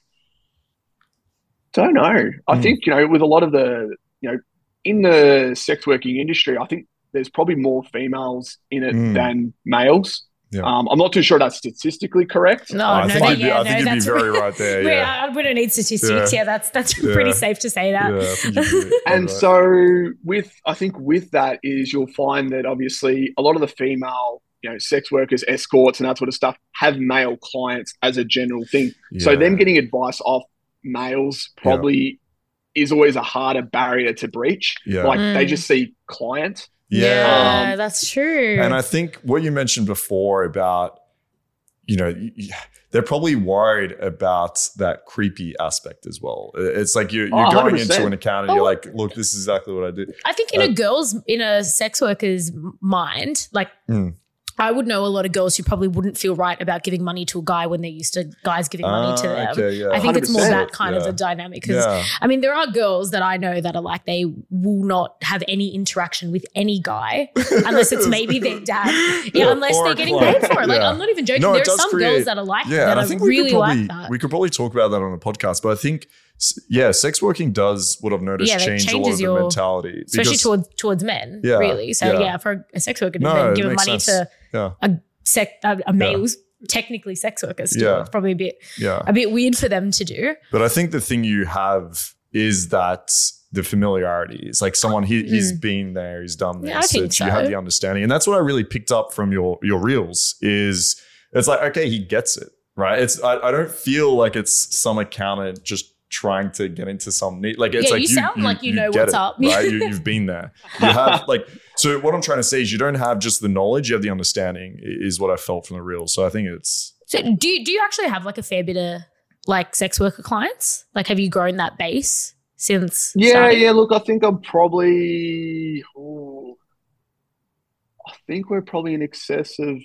don't know. I Hmm. think you know with a lot of the you know in the sex working industry, I think there's probably more females in it Hmm. than males. Yeah. Um, I'm not too sure that's statistically correct. No, I no, think no, you'd be, yeah, I no, you'd be that's very *laughs* right there. we, Yeah. uh, we don't need statistics. Yeah. Yeah, that's that's Yeah. pretty safe to say that. Yeah, I think you'd be- *laughs* And right. so with I think with that is you'll find that obviously a lot of the female you know sex workers, escorts, and that sort of stuff have male clients as a general thing. So them getting advice off males probably is always a harder barrier to breach. Yeah. Like they Mm. just see client. Yeah. Um, that's true. And I think what you mentioned before about, you know, y- y- they're probably worried about that creepy aspect as well. It's like you're, you're Oh, going 100%. into an account and you're Oh. like, look, this is exactly what I do. I think in Uh, a girl's, in a sex worker's mind, like Mm. I would know a lot of girls who probably wouldn't feel right about giving money to a guy when they're used to guys giving money to Ah, them. okay, yeah. I think it's more that kind Yeah. of a dynamic because yeah. I mean, there are girls that I know that are like they will not have any interaction with any guy unless it's maybe *laughs* their dad. Yeah, unless they're getting paid for it. Like. I'm not even joking. No, there are some create- girls that are like Yeah, that and I think we really could probably like that. we could probably talk about that on a podcast. But I think, yeah, sex working does what I've noticed Yeah, change a lot changes of the your- mentality, Especially because- towards towards men, Yeah, really. So yeah. yeah, for a sex worker to No, then give money sense. to yeah, a sec a, a male's technically sex worker still. Yeah. It's probably a bit yeah. a bit weird for them to do. But I think the thing you have is that the familiarity. It's like someone he, he's been there, he's done this. Mm. Yeah, I think It's- You have the understanding, and that's what I really picked up from your your reels. Is it's like okay, he gets it, right? It's I, I don't feel like it's some accountant just trying to get into some neat like it's Yeah, like you sound like you know get what's it, up. right you, *laughs* you've been there you have like so what i'm trying to say is you don't have just the knowledge you have the understanding is what i felt from the reels so i think it's So do you, do you actually have like a fair bit of like sex worker clients? Like have you grown that base since Yeah, starting? yeah. Look, I think I'm probably. ooh, I think we're probably in excess of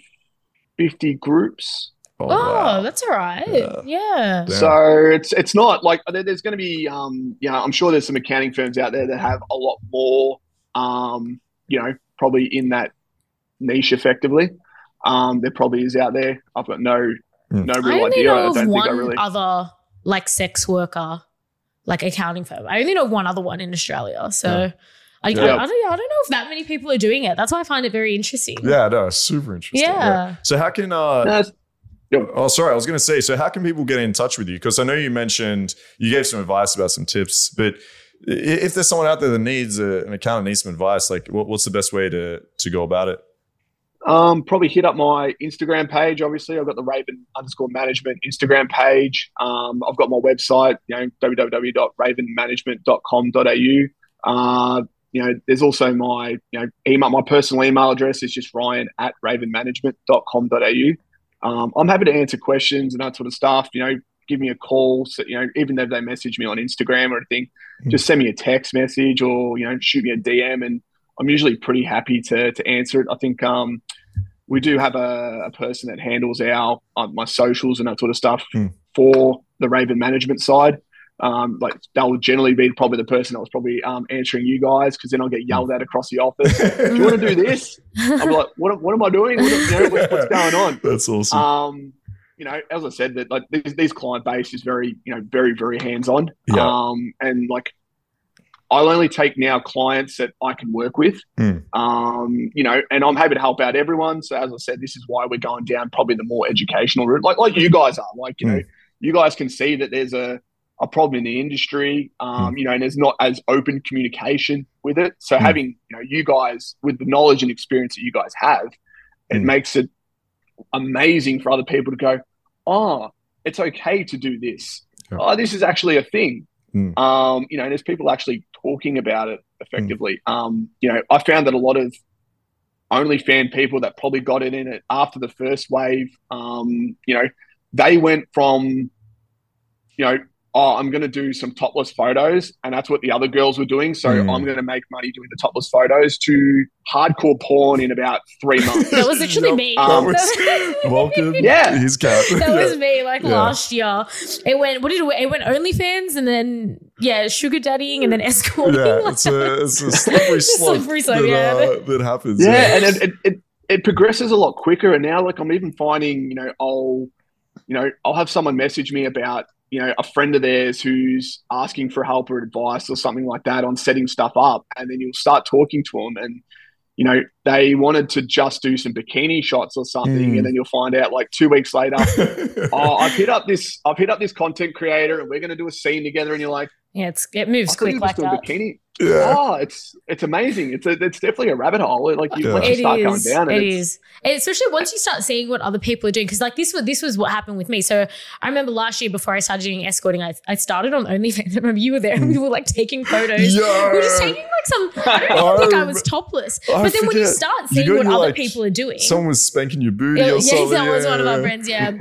fifty groups. Oh, wow. that's all right. Yeah. Yeah. Yeah. So it's it's not like there's going to be um you know I'm sure there's some accounting firms out there that have a lot more um you know probably in that niche effectively. Um, there probably is out there. I've got no Mm. no I real only idea. Know of don't think I one really. other like sex worker, like accounting firm. I only know of one other one in Australia. So Yeah. I, Yeah. I, I, don't, I don't know if that many people are doing it. That's why I find it very interesting. yeah no super interesting Yeah. so how can uh No, it's- Oh, sorry. I was going to say, so how can people get in touch with you? Because I know you mentioned you gave some advice about some tips, but if there's someone out there that needs a, an accountant needs some advice, like what, what's the best way to to go about it? Um, probably hit up my Instagram page. Obviously, I've got the Raven underscore management Instagram page. Um, I've got my website, you know, www.ravenmanagement.com.au. Uh, you know, there's also my, you know, email, my personal email address is just ryan at ravenmanagement.com.au. Um, I'm happy to answer questions and that sort of stuff. You know, give me a call. So, you know, even though they message me on Instagram or anything, just send me a text message or, you know, shoot me a DM and I'm usually pretty happy to, to answer it. I think, um, we do have a, a person that handles our uh, my socials and that sort of stuff Hmm. for the Raven management side. Um, like they'll generally be probably the person that was probably um, answering you guys because then I'll get yelled at across the office. *laughs* do you want to do this? I'm like, what, what am I doing? What, you know, what's, going on? *laughs* That's awesome. Um, you know, as I said, that like these, these client base is very, you know, very, very hands on. Yeah. Um, and like, I'll only take now clients that I can work with. Mm. Um, you know, and I'm happy to help out everyone. So as I said, this is why we're going down probably the more educational route, like like you guys are. Like, you know, you guys can see that there's a a problem in the industry, um, you know, and there's not as open communication with it. So Mm. having you know you guys with the knowledge and experience that you guys have, it Mm. makes it amazing for other people to go, oh, it's okay to do this. Yeah. Oh, this is actually a thing. Mm. Um, you know, and there's people actually talking about it effectively. Um, you know, I found that a lot of OnlyFan people that probably got it in it after the first wave, um, you know, they went from, you know, oh, I'm going to do some topless photos, and that's what the other girls were doing. So Mm. I'm going to make money doing the topless photos to hardcore porn in about three months. That was literally me. Um, was *laughs* welcome. Yeah. His cat. that Yeah. was me like Yeah. last year. It went what did it, it went OnlyFans and then yeah, sugar daddying and then escorting. Yeah, Like, it's a, it's a slippery *laughs* slope, Slippery slope, that, yeah. uh, that happens. yeah, and it, it, it, it progresses a lot quicker. And now, like, I'm even finding, you know, I'll, you know, I'll have someone message me about, you know, a friend of theirs who's asking for help or advice or something like that on setting stuff up, and then you'll start talking to them, and you know, they wanted to just do some bikini shots or something, Mm. and then you'll find out like two weeks later. *laughs* Oh, I've hit up this. I've hit up this content creator, and we're going to do a scene together. And you're like, yeah, it's it moves thought quick like just doing that. bikini. Yeah. Oh, it's it's amazing. It's a, it's definitely a rabbit hole. Like you, Yeah. once you It start going down, and It it's- And especially once you start seeing what other people are doing, because like this was this was what happened with me. So I remember last year before I started doing escorting, I, I started on OnlyFans. *laughs* I remember you were there and we were like taking photos. Yeah. We were just taking like some. I don't even think I was topless. I but then when you start seeing go what other like, people are doing, Someone was spanking your booty yeah, or yeah, something. that was one of our friends. Yeah,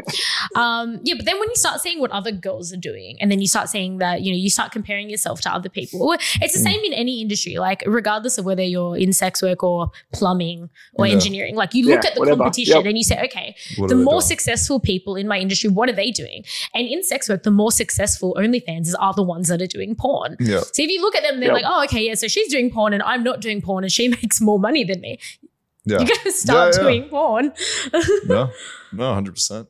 um, yeah. But then when you start seeing what other girls are doing, and then you start seeing that, you know, you start comparing yourself to other people. It's the Mm. Same in any industry, like regardless of whether you're in sex work or plumbing or Yeah. engineering. Like you look Yeah, at the whatever. competition Yep. and you say, okay, What the more doing? successful people in my industry, what are they doing? And in sex work, the more successful OnlyFans are the ones that are doing porn. Yeah. So if you look at them, they're Yep. like, oh, okay, yeah, so she's doing porn and I'm not doing porn and she *laughs* makes more money than me. Yeah. You gotta start Yeah, yeah. doing porn. No, *laughs* no, 100%.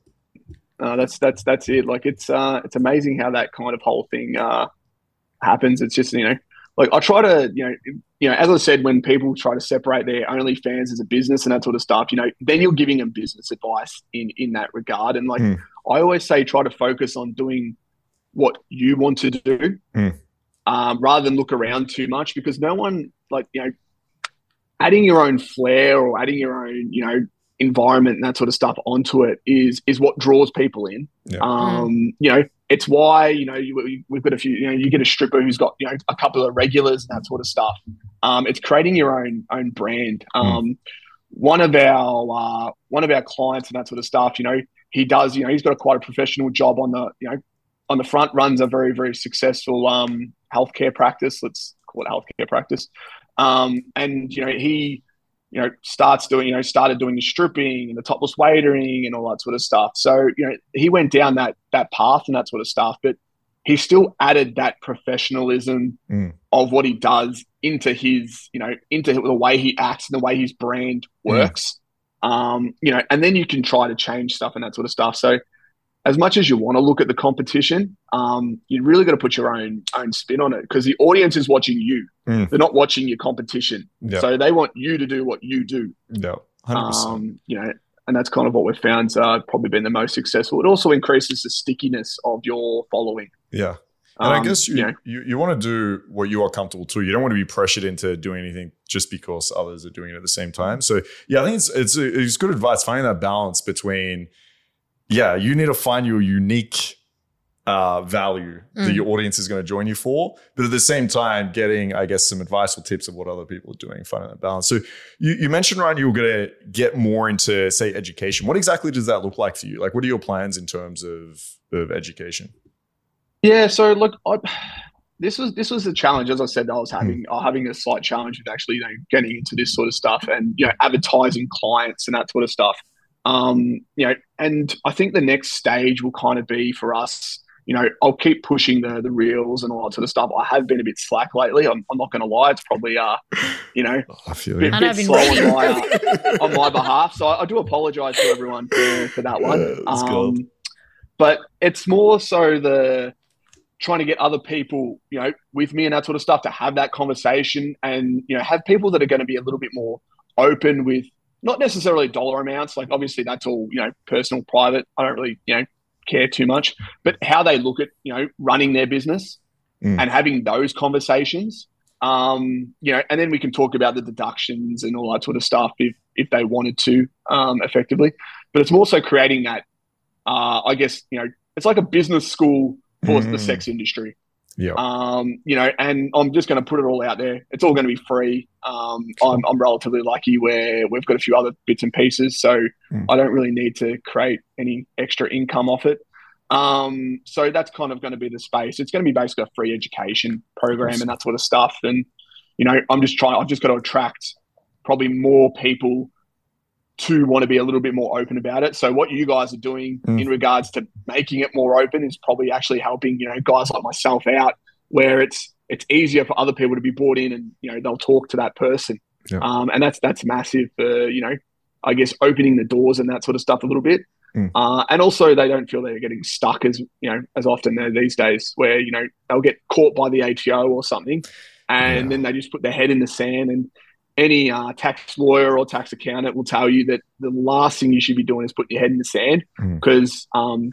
Uh, that's that's that's it. Like it's uh it's amazing how that kind of whole thing uh happens. It's just you know like I try to you know you know as I said when people try to separate their OnlyFans as a business and that sort of stuff, you know, then you're giving them business advice in in that regard. And like Hmm. I always say, try to focus on doing what you want to do Hmm. um, rather than look around too much because no one like you know adding your own flair or adding your own you know environment and that sort of stuff onto it is is what draws people in. Yeah. Um, you know, it's why you know you, we've got a few. You know, you get a stripper who's got you know a couple of regulars and that sort of stuff. Um, it's creating your own own brand. Um, One of our uh, one of our clients and that sort of stuff. You know, he does. You know, he's got a quite a professional job on the you know on the front. Runs a very very successful um, healthcare practice. Let's call it healthcare practice. Um, and you know he you know, starts doing, you know, started doing the stripping and the topless waitering and all that sort of stuff. So, you know, he went down that that path and that sort of stuff, but he still added that professionalism Mm. of what he does into his, you know, into the way he acts and the way his brand works. Um, you know, and then you can try to change stuff and that sort of stuff. So as much as you want to look at the competition, um, you really got to put your own own spin on it because the audience is watching you. Mm. They're not watching your competition. Yeah. So they want you to do what you do. yeah. Um, you know, and that's kind of what we've found uh, probably been the most successful. It also increases the stickiness of your following. yeah. And I Um, guess you, know, you, you want to do what you are comfortable to. You don't want to be pressured into doing anything just because others are doing it at the same time. So yeah, I think it's it's it's good advice finding that balance between yeah, you need to find your unique uh, value that Mm. your audience is going to join you for, but at the same time, getting I guess some advice or tips of what other people are doing, finding that balance. So you, you mentioned Ryan, you were going to get more into say education. What exactly does that look like for you? Like, what are your plans in terms of of education? yeah. So look, I, this was this was a challenge. As I said, I Hmm. was having uh, having a slight challenge with actually you know getting into this sort of stuff and you know advertising clients and that sort of stuff. Um, you know, and I think the next stage will kind of be for us. You know, I'll keep pushing the the reels and all that sort of stuff. I have been a bit slack lately. I'm, I'm not going to lie. It's probably uh, you know, Oh, *laughs* I feel bit, you. I know, bit slow on my, uh, on my behalf. So I, I do apologise to everyone for, for that one. Yeah, that's Um, but it's more so the trying to get other people, you know, with me and that sort of stuff to have that conversation and, you know, have people that are going to be a little bit more open with not necessarily dollar amounts. Like obviously that's all, you know, personal, private. I don't really, you know, care too much, but how they look at, you know, running their business Mm. and having those conversations. Um, you know, and then we can talk about the deductions and all that sort of stuff if if they wanted to, um, effectively. But it's more so creating that uh, I guess, you know, it's like a business school for the Mm. sex industry. Yeah. Um, you know, and I'm just going to put it all out there. It's all going to be free. Um, I'm, I'm relatively lucky where we've got a few other bits and pieces, so Mm. I don't really need to create any extra income off it. Um, so that's kind of going to be the space. It's going to be basically a free education program and that sort of stuff. And you know, I'm just trying. I've just got to attract probably more people to want to be a little bit more open about it. So what you guys are doing Mm. in regards to making it more open is probably actually helping, you know, guys like myself out where it's it's easier for other people to be brought in and, you know, they'll talk to that person. Yeah. Um, and that's that's massive for, you know, I guess opening the doors and that sort of stuff a little bit. Mm. Uh, and also they don't feel they're getting stuck as, you know, as often these days where, you know, they'll get caught by the ATO or something and Yeah. then they just put their head in the sand and any uh, tax lawyer or tax accountant will tell you that the last thing you should be doing is putting your head in the sand Mm. because um,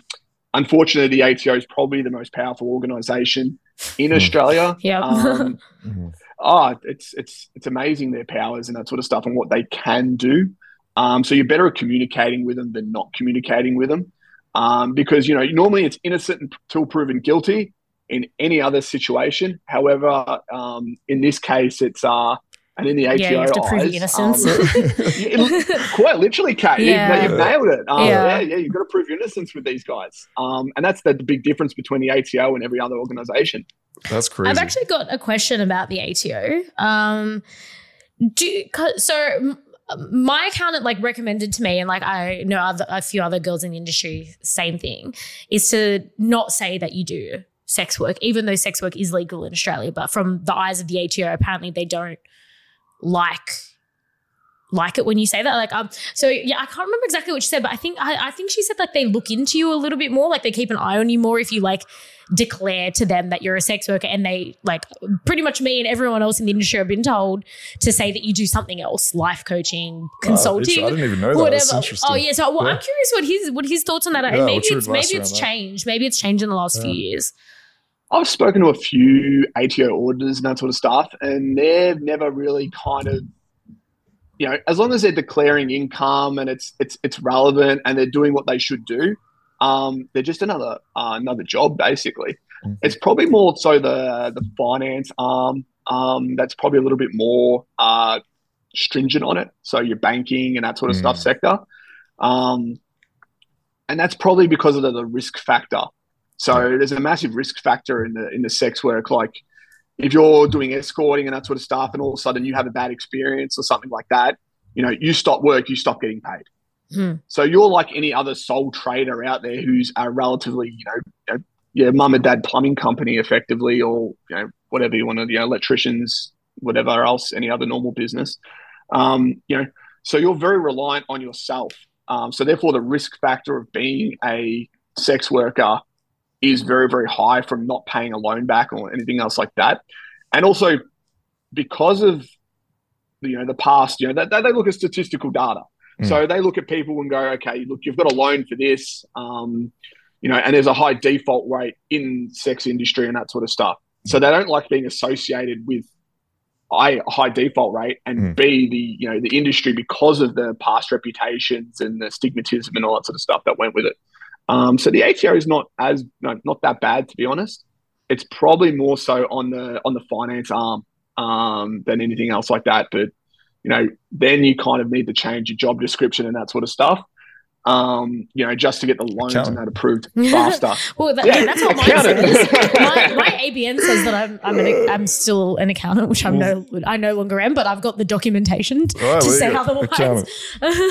unfortunately the ATO is probably the most powerful organisation in Mm. Australia. Yep. Um, Mhm. *laughs* oh, it's it's it's amazing their powers and that sort of stuff and what they can do. Um, so you're better at communicating with them than not communicating with them, um, because you know normally it's innocent until proven guilty in any other situation. However, um, in this case, it's uh, and in the ATO yeah, you have to prove eyes, innocence. um, *laughs* quite literally, Kate. You've- Yeah. You've, nailed it. Um, Yeah. yeah. yeah, You've got to prove your innocence with these guys, um, and that's the, the big difference between the ATO and every other organisation. That's crazy. I've actually got a question about the ATO. Um, do 'cause- so my accountant like recommended to me, and like I know other, a few other girls in the industry, same thing, is to not say that you do sex work, even though sex work is legal in Australia. But from the eyes of the ATO, apparently they don't like like it when you say that. Like um, so yeah, I can't remember exactly what she said, but I think I, I think she said like they look into you a little bit more, like they keep an eye on you more if you like declare to them that you're a sex worker and they like pretty much me and everyone else in the industry have been told to say that you do something else life coaching Wow, consulting I didn't even know that. Whatever oh yeah so well, i'm curious what his what his thoughts on that are Yeah, maybe it's maybe it's around that? changed maybe it's changed in the last few years I've spoken to a few ATO auditors and that sort of stuff, and they've never really kind of, you know, as long as they're declaring income and it's it's it's relevant and they're doing what they should do, um, they're just another uh, another job basically. Mhm. It's probably more so the the finance arm um, that's probably a little bit more uh, stringent on it. So your banking and that sort of stuff Mm. sector, um, and that's probably because of the, the risk factor. So there's a massive risk factor in the in the sex work. Like if you're doing escorting and that sort of stuff, and all of a sudden you have a bad experience or something like that, you know, you stop work, you stop getting paid. Hmm. So you're like any other sole trader out there who's a relatively, you know, you know, your mum and dad plumbing company, effectively, or you know, whatever you want to, you know, electricians, whatever else, any other normal business. Um, you know, so you're very reliant on yourself. Um, so therefore, the risk factor of being a sex worker is very, very high from not paying a loan back or anything else like that. And also because of you know the past, you know, they, they look at statistical data. So they look at people and go, okay, look, you've got a loan for this, um, you know, and there's a high default rate in sex industry and that sort of stuff. So they don't like being associated with a high default rate and Mm. b the you know the industry because of the past reputations and the stigmatism and all that sort of stuff that went with it. Um, so the ATO is not as no, not that bad to be honest. It's probably more so on the on the finance arm um, than anything else like that. But you know, then you kind of need to change your job description and that sort of stuff. Um, you know, just to get the loans Accountant. and that approved *laughs* faster. well that, Yeah, that's what mine says *laughs* my, my ABN says that I'm I'm, an, I'm still an accountant, which I'm no I no longer am, but I've got the documentation t- Oh, to say go. otherwise. Accountant.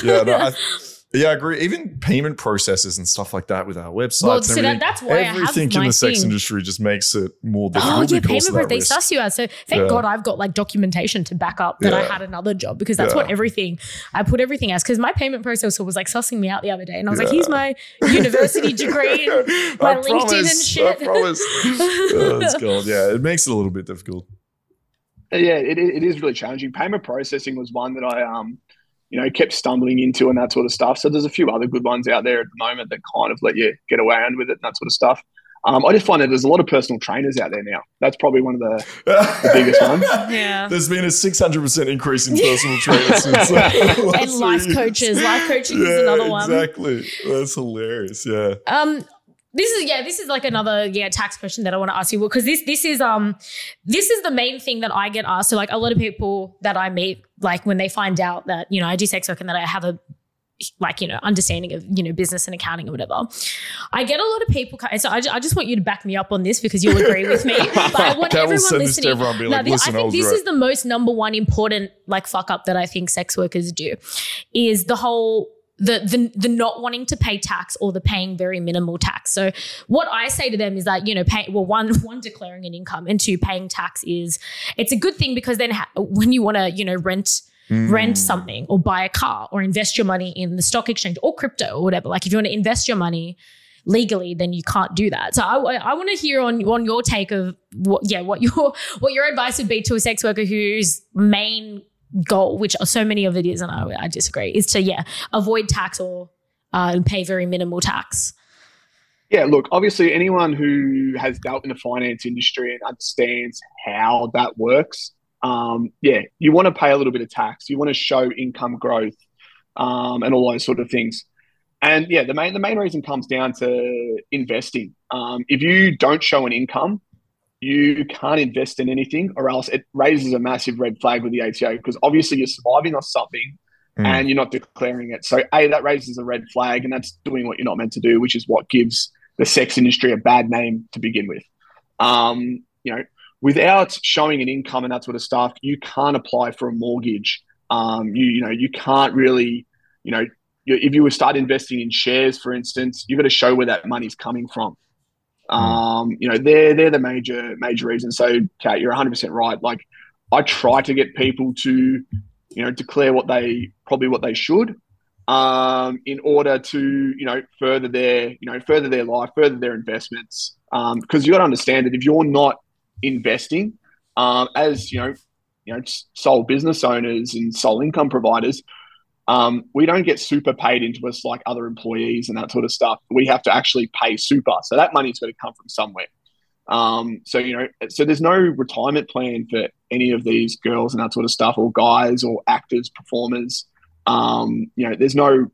Yeah, no, I, *laughs* Yeah, I agree. Even payment processes and stuff like that with our websites. Well, and so that, that's why I have everything in my the sex thing. industry just makes it more difficult. Oh yeah, because payment of pro that they risk. suss you out. So thank Yeah. God I've got like documentation to back up that I had another job because that's Yeah. what everything I put everything as because my payment processor was like sussing me out the other day and I was like, Yeah. here's my university *laughs* degree and my I LinkedIn and shit. I promise. *laughs* oh, it's gold. Yeah, it makes it a little bit difficult. Yeah, it, it is really challenging. Payment processing was one that I, um, you know, kept stumbling into and that sort of stuff. So there's a few other good ones out there at the moment that kind of let you get around with it and that sort of stuff. Um, I just find that there's a lot of personal trainers out there now. That's probably one of the the biggest ones. *laughs* yeah. There's been a 600% increase in personal trainers since uh, *laughs* And life years. coaches. Life coaching is another one. Exactly. That's hilarious. Yeah. Um, this is yeah, this is like another yeah tax question that I want to ask you because this this is um this is the main thing that I get asked. So like a lot of people that I meet, like when they find out that you know I do sex work and that I have a like you know understanding of you know business and accounting or whatever, I get a lot of people. So I, ju- I just want you to back me up on this because you'll agree with me. But I *laughs* want everyone listening. everyone and be No, like, listen, I think this right. is the most number one important like fuck up that I think sex workers do is the whole the the the not wanting to pay tax or the paying very minimal tax. So what I say to them is that you know pay well one *laughs* one declaring an income and two paying tax is it's a good thing because then ha- when you want to you know rent Mm. rent something or buy a car or invest your money in the stock exchange or crypto or whatever like if you want to invest your money legally then you can't do that so i, I want to hear on on your take of what yeah what your *laughs* what your advice would be to a sex worker whose main goal which so many of it is and i, I disagree is to yeah avoid tax or uh, pay very minimal tax Yeah, look, obviously, anyone who has dealt in the finance industry and understands how that works, um, yeah, you want to pay a little bit of tax. You want to show income growth um, and all those sort of things. And yeah, the main the main reason comes down to investing. Um, if you don't show an income, you can't invest in anything, or else it raises a massive red flag with the ATO because obviously you're surviving off something Mm. and you're not declaring it. So a that raises a red flag, and that's doing what you're not meant to do, which is what gives the sex industry a bad name to begin with. Um, you know, without showing an income and that sort of stuff, you can't apply for a mortgage. Um, you you know you can't really you know if you were start investing in shares, for instance, you've got to show where that money's coming from. Um, you know, they're they're the major major reasons. So, Kat, you're 100 percent right. Like, I try to get people to, you know, declare what they probably what they should, um, in order to you know further their you know further their life, further their investments. Um, because you got to understand that if you're not investing, um, as you know, you know, sole business owners and sole income providers, um, we don't get super paid into us like other employees and that sort of stuff. We have to actually pay super. So that money's got to come from somewhere. Um, so, you know, so there's no retirement plan for any of these girls and that sort of stuff, or guys or actors, performers. Um, you know, there's no, you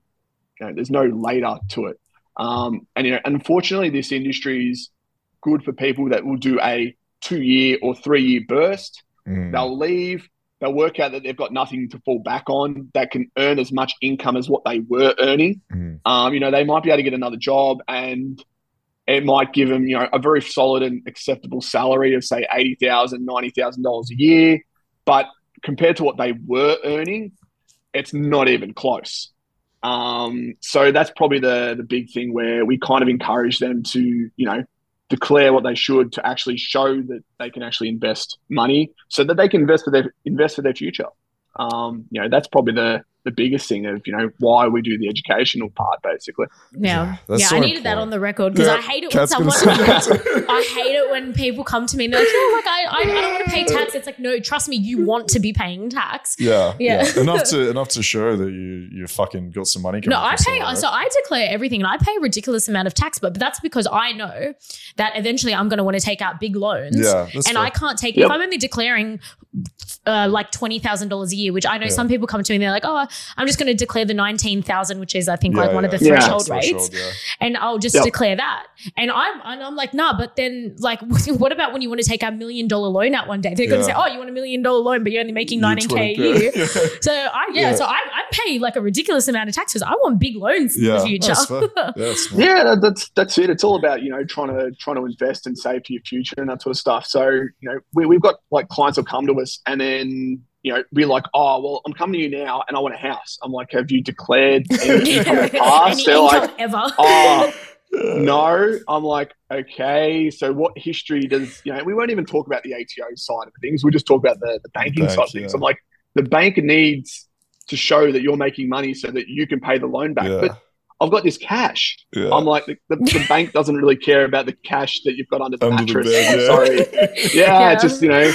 know, there's no later to it. Um, and, you know, unfortunately, this industry is good for people that will do a two year or three year burst. Mm. They'll leave, they'll work out that they've got nothing to fall back on that can earn as much income as what they were earning. Mm. Um, you know, they might be able to get another job and it might give them, you know, a very solid and acceptable salary of say $80,000, $90,000 a year. But compared to what they were earning, it's not even close. Um, so that's probably the the big thing where we kind of encourage them to, you know, declare what they should to actually show that they can actually invest money so that they can invest for their invest for their future. Um, you know, that's probably the the biggest thing of you know why we do the educational part basically. yeah that's yeah so i needed that on the record because Yeah, i hate it when Kat's gonna someone say that. *laughs* I hate it when people come to me and they're like, "Oh, like I, I, I don't want to pay tax." It's like, no, trust me, you want to be paying tax. Yeah, Yeah. yeah, *laughs* enough to enough to show that you you fucking got some money. Coming No, I pay. somewhere, So I declare everything, and I pay a ridiculous amount of tax. But, but that's because I know that eventually I'm going to want to take out big loans. Yeah, and fair. I can't take Yep. if I'm only declaring uh, like twenty thousand dollars a year, which I know Yeah. some people come to me and they're like, "Oh, I'm just going to declare the nineteen thousand, which is I think like Yeah, one of yeah. the Yeah. threshold rates." Threshold, yeah. and I'll just Yep. declare that. And I'm and I'm like, nah, but then like *laughs* what about when you want to take a million dollar loan out one day? They're gonna Yeah. say, Oh, you want a million dollar loan, but you're only making You 19K a year. *laughs* Yeah. So I yeah, Yeah. so I, I pay like a ridiculous amount of taxes. I want big loans in Yeah, the future. that's fair. *laughs* Yeah, that's smart. Yeah, that, that's that's it. It's all about you know trying to trying to invest and save for your future and that sort of stuff. So you know we we've got like clients will come to us and then you know, be like, oh, well, I'm coming to you now and I want a house. I'm like, have you declared any *laughs* income in the past? Any They're like, ever. oh, *laughs* no. I'm like, okay. So what history does, you know, we won't even talk about the ATO side of things. We'll just talk about the, the banking Bank, side of things. yeah. I'm like, the bank needs to show that you're making money so that you can pay the loan back. Yeah. But I've got this cash. yeah. I'm like, the, the, the bank doesn't really care about the cash that you've got under the Under the mattress. bed, I'm yeah. sorry. *laughs* Yeah, Yeah. it's just, you know,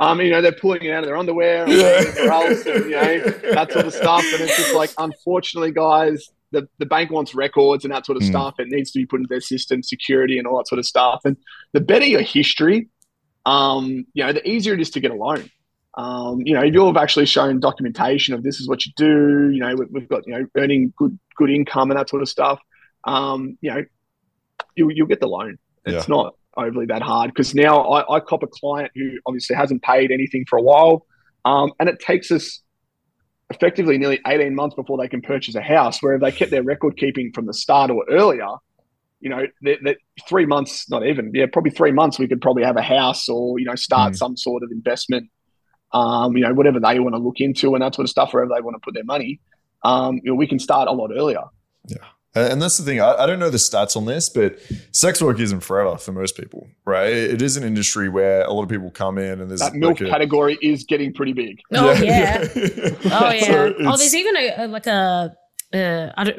um, you know, they're pulling it out of their underwear and Yeah. else, and, you know, *laughs* that sort of stuff. And it's just like, unfortunately, guys, the, the bank wants records and that sort of Mm. stuff. It needs to be put into their system, security and all that sort of stuff. And the better your history, um, you know, the easier it is to get a loan. Um, you know, you've actually shown documentation of this is what you do. You know, we, we've got you know earning good good income and that sort of stuff. Um, you know, you you'll get the loan. It's not overly that hard because now I, I cop a client who obviously hasn't paid anything for a while, um, and it takes us effectively nearly eighteen months before they can purchase a house. Where if they kept their record keeping from the start or earlier, you know, that, three months, not even, yeah, probably three months, we could probably have a house or you know start Mm. some sort of investment um, you know, whatever they want to look into and that sort of stuff, wherever they want to put their money, um, you know, we can start a lot earlier. And and that's the thing. I, I don't know the stats on this, but sex work isn't forever for most people, right? It is an industry where a lot of people come in and there's That milk like a- category is getting pretty big. Oh yeah. yeah. *laughs* Oh yeah. So oh, there's even a, a like a uh, I don't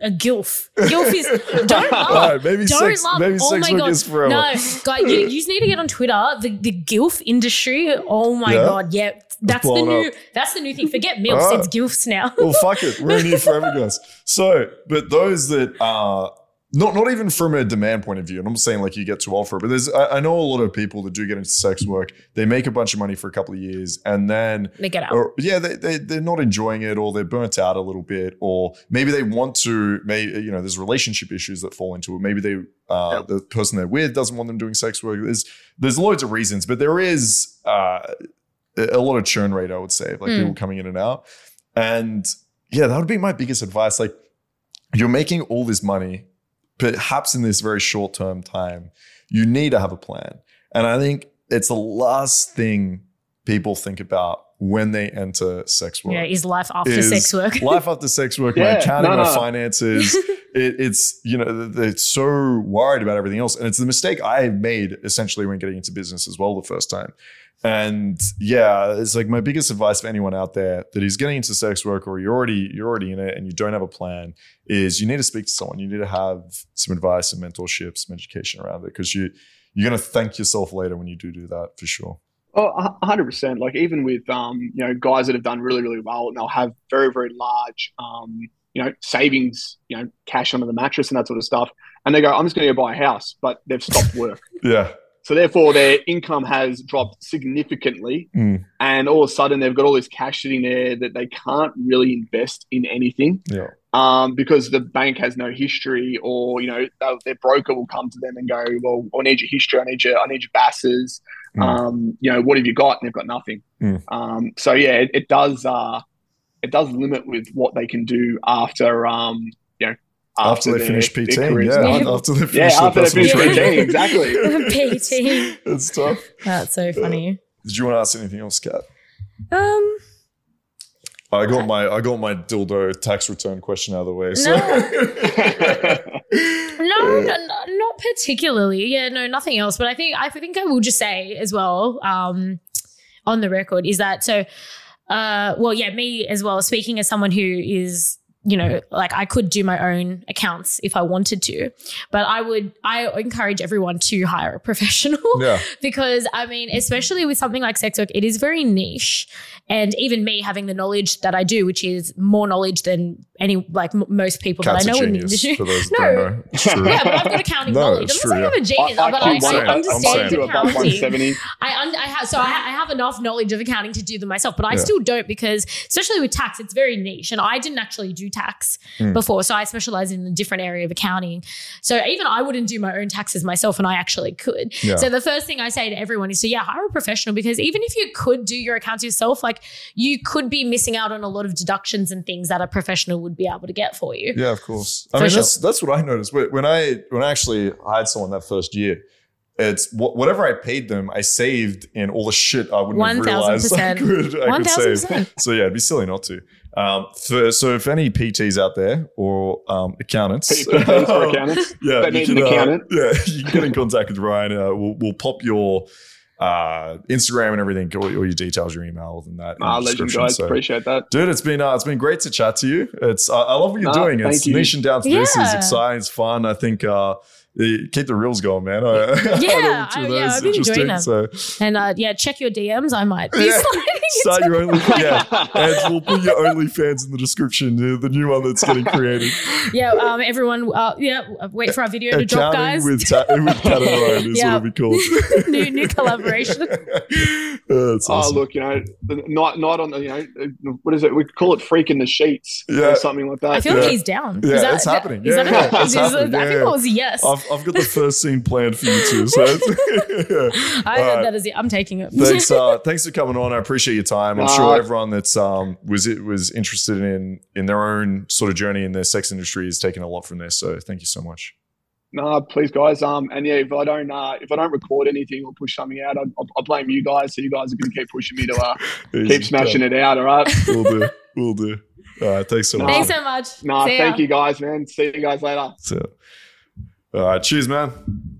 a gilf. Gilf is *laughs* don't laugh. Right, maybe Don't sex, laugh. maybe Oh my God. No, guys, you, you just need to get on Twitter. The the gilf industry. Oh my Yeah? god, yeah, that's the new. up. That's the new thing. Forget milfs. Oh. It's gilfs now. well, fuck it. We're in here *laughs* forever, guys. So, but those that are not not even from a demand point of view, and I'm saying like you get too old for it, but there's I, I know a lot of people that do get into sex work. They make a bunch of money for a couple of years, and then They get out. or yeah, they, they they're not enjoying it, or they're burnt out a little bit, or maybe they want to. Maybe you know, there's relationship issues that fall into it. Maybe they uh, Yep. the person they're with doesn't want them doing sex work. There's there's loads of reasons, but there is uh, a a lot of churn rate, I would say, like Mm. people coming in and out. And yeah, that would be my biggest advice. Like, you're making all this money, perhaps in this very short term time. You need to have a plan. And I think it's the last thing people think about when they enter sex work. Yeah, is life after is sex work? *laughs* life after sex work, my accounting, no, my finances. *laughs* It, it's you know they're so worried about everything else, and it's the mistake I made essentially when getting into business as well the first time. And yeah, it's like my biggest advice for anyone out there that is getting into sex work or you're already you're already in it and you don't have a plan is you need to speak to someone. You need to have some advice, some mentorship, some education around it because you you're gonna thank yourself later when you do do that for sure. Oh, a hundred percent. Like even with um, you know, guys that have done really, really well, and they'll have very, very large, um, you know, savings, you know, cash under the mattress and that sort of stuff, and they go, "I'm just going to go buy a house," but they've stopped work, *laughs* Yeah, so therefore their income has dropped significantly, Mm. and all of a sudden they've got all this cash sitting there that they can't really invest in anything. yeah, um, because the bank has no history, or you know, their broker will come to them and go, "Well, I need your history. I need your, I need your BASes. Mm. Um, you know, what have you got?" And they've got nothing. Mm. Um, so yeah, it, it does, uh, it does limit with what they can do after, um, you know, after, they finish their PT, career's yeah, after they yeah, finish their after they personal finish training. PT, exactly. *laughs* PT. *laughs* it's tough. That's so funny. Did you want to ask anything else, Kat? Um, I got my I got my dildo tax return question out of the way. So. *laughs* no, no, no, not particularly. Yeah, no, nothing else. But I think I think I will just say as well, um, on the record, is that so. Uh, well, yeah, me as well. Speaking as someone who is, you know, like I could do my own accounts if I wanted to, but I would. I encourage everyone to hire a professional yeah, *laughs* because I mean, especially with something like sex work, it is very niche. And even me having the knowledge that I do, which is more knowledge than any like m- most people Kat's that a I know in the genius, industry. for those *laughs* that No. don't know. True. Yeah, but I've got accounting *laughs* No, knowledge. it's I'm not saying true, I'm a genius, I, but I, I, I'm I saying- I'm understand about accounting. 170. I, un- I have so I, I have enough knowledge of accounting to do them myself, but I Yeah. still don't because especially with tax, it's very niche, and I didn't actually do tax Mm. before, so I specialize in a different area of accounting. So even I wouldn't do my own taxes myself, and I actually could. Yeah. So the first thing I say to everyone is to yeah, hire a professional because even if you could do your accounts yourself, like you could be missing out on a lot of deductions and things that a professional would be able to get for you. Yeah, of course. I For mean, sure. that's that's what I noticed When- I when I actually hired someone that first year. it's whatever I paid them, I saved in all the shit I wouldn't have realized I 1000%. could, I One could save. So yeah, it'd be silly not to. Um, for, so if any PTs out there or um, accountants, PTs for accountants. *laughs* yeah, That you need an can, uh, accountant. yeah, *laughs* you can get in contact with Ryan. Uh, we'll, we'll pop your uh, Instagram and everything, all, all your details, your email, and that. in Ah, the legend guys, So- appreciate that. Dude, it's been uh, it's been great to chat to you. It's uh, I love what you're Nah, doing. It's thank you. niche and down to this is exciting. It's fun. I think uh, the- keep the reels going, man. I, *laughs* I Yeah, know I- those yeah, I've been enjoying them. So And uh, yeah, check your DMs. I might be Yeah. *laughs* start your only yeah, *laughs* and we'll put your OnlyFans in the description. The new one that's getting created. yeah, um, everyone, uh, yeah, wait for our video to drop, guys. with ta- with Kat and Ryan is Yeah. what it'll be called. new new collaboration. Uh, it's Oh, look, you know, not not on the, you know, what is it? We call it freaking the sheets Yeah. or something like that. I feel Yeah. like he's down. Yeah, is that, it's happening. Is Yeah, that yeah, a, it's is- is- happening. I Yeah, think it was a yes. I've, I've got the first scene planned for you too. So it's, *laughs* yeah. I All right. that is it. I'm taking it. thanks, uh, *laughs* thanks for coming on. I appreciate your time. I'm Nah. sure everyone that's um, was it was interested in in their own sort of journey in the sex industry is taking a lot from this. So thank you so much. No, please, guys. Um, and yeah, if I don't, uh, if I don't record anything or push something out, I, I, I blame you guys. So you guys are going to keep pushing me to uh, *laughs* keep smashing it out. All right. We'll do. We'll do. All right. Thanks so much. Thanks so much. Nah, thank you, guys, man. See you guys later. Right. Cheers, man.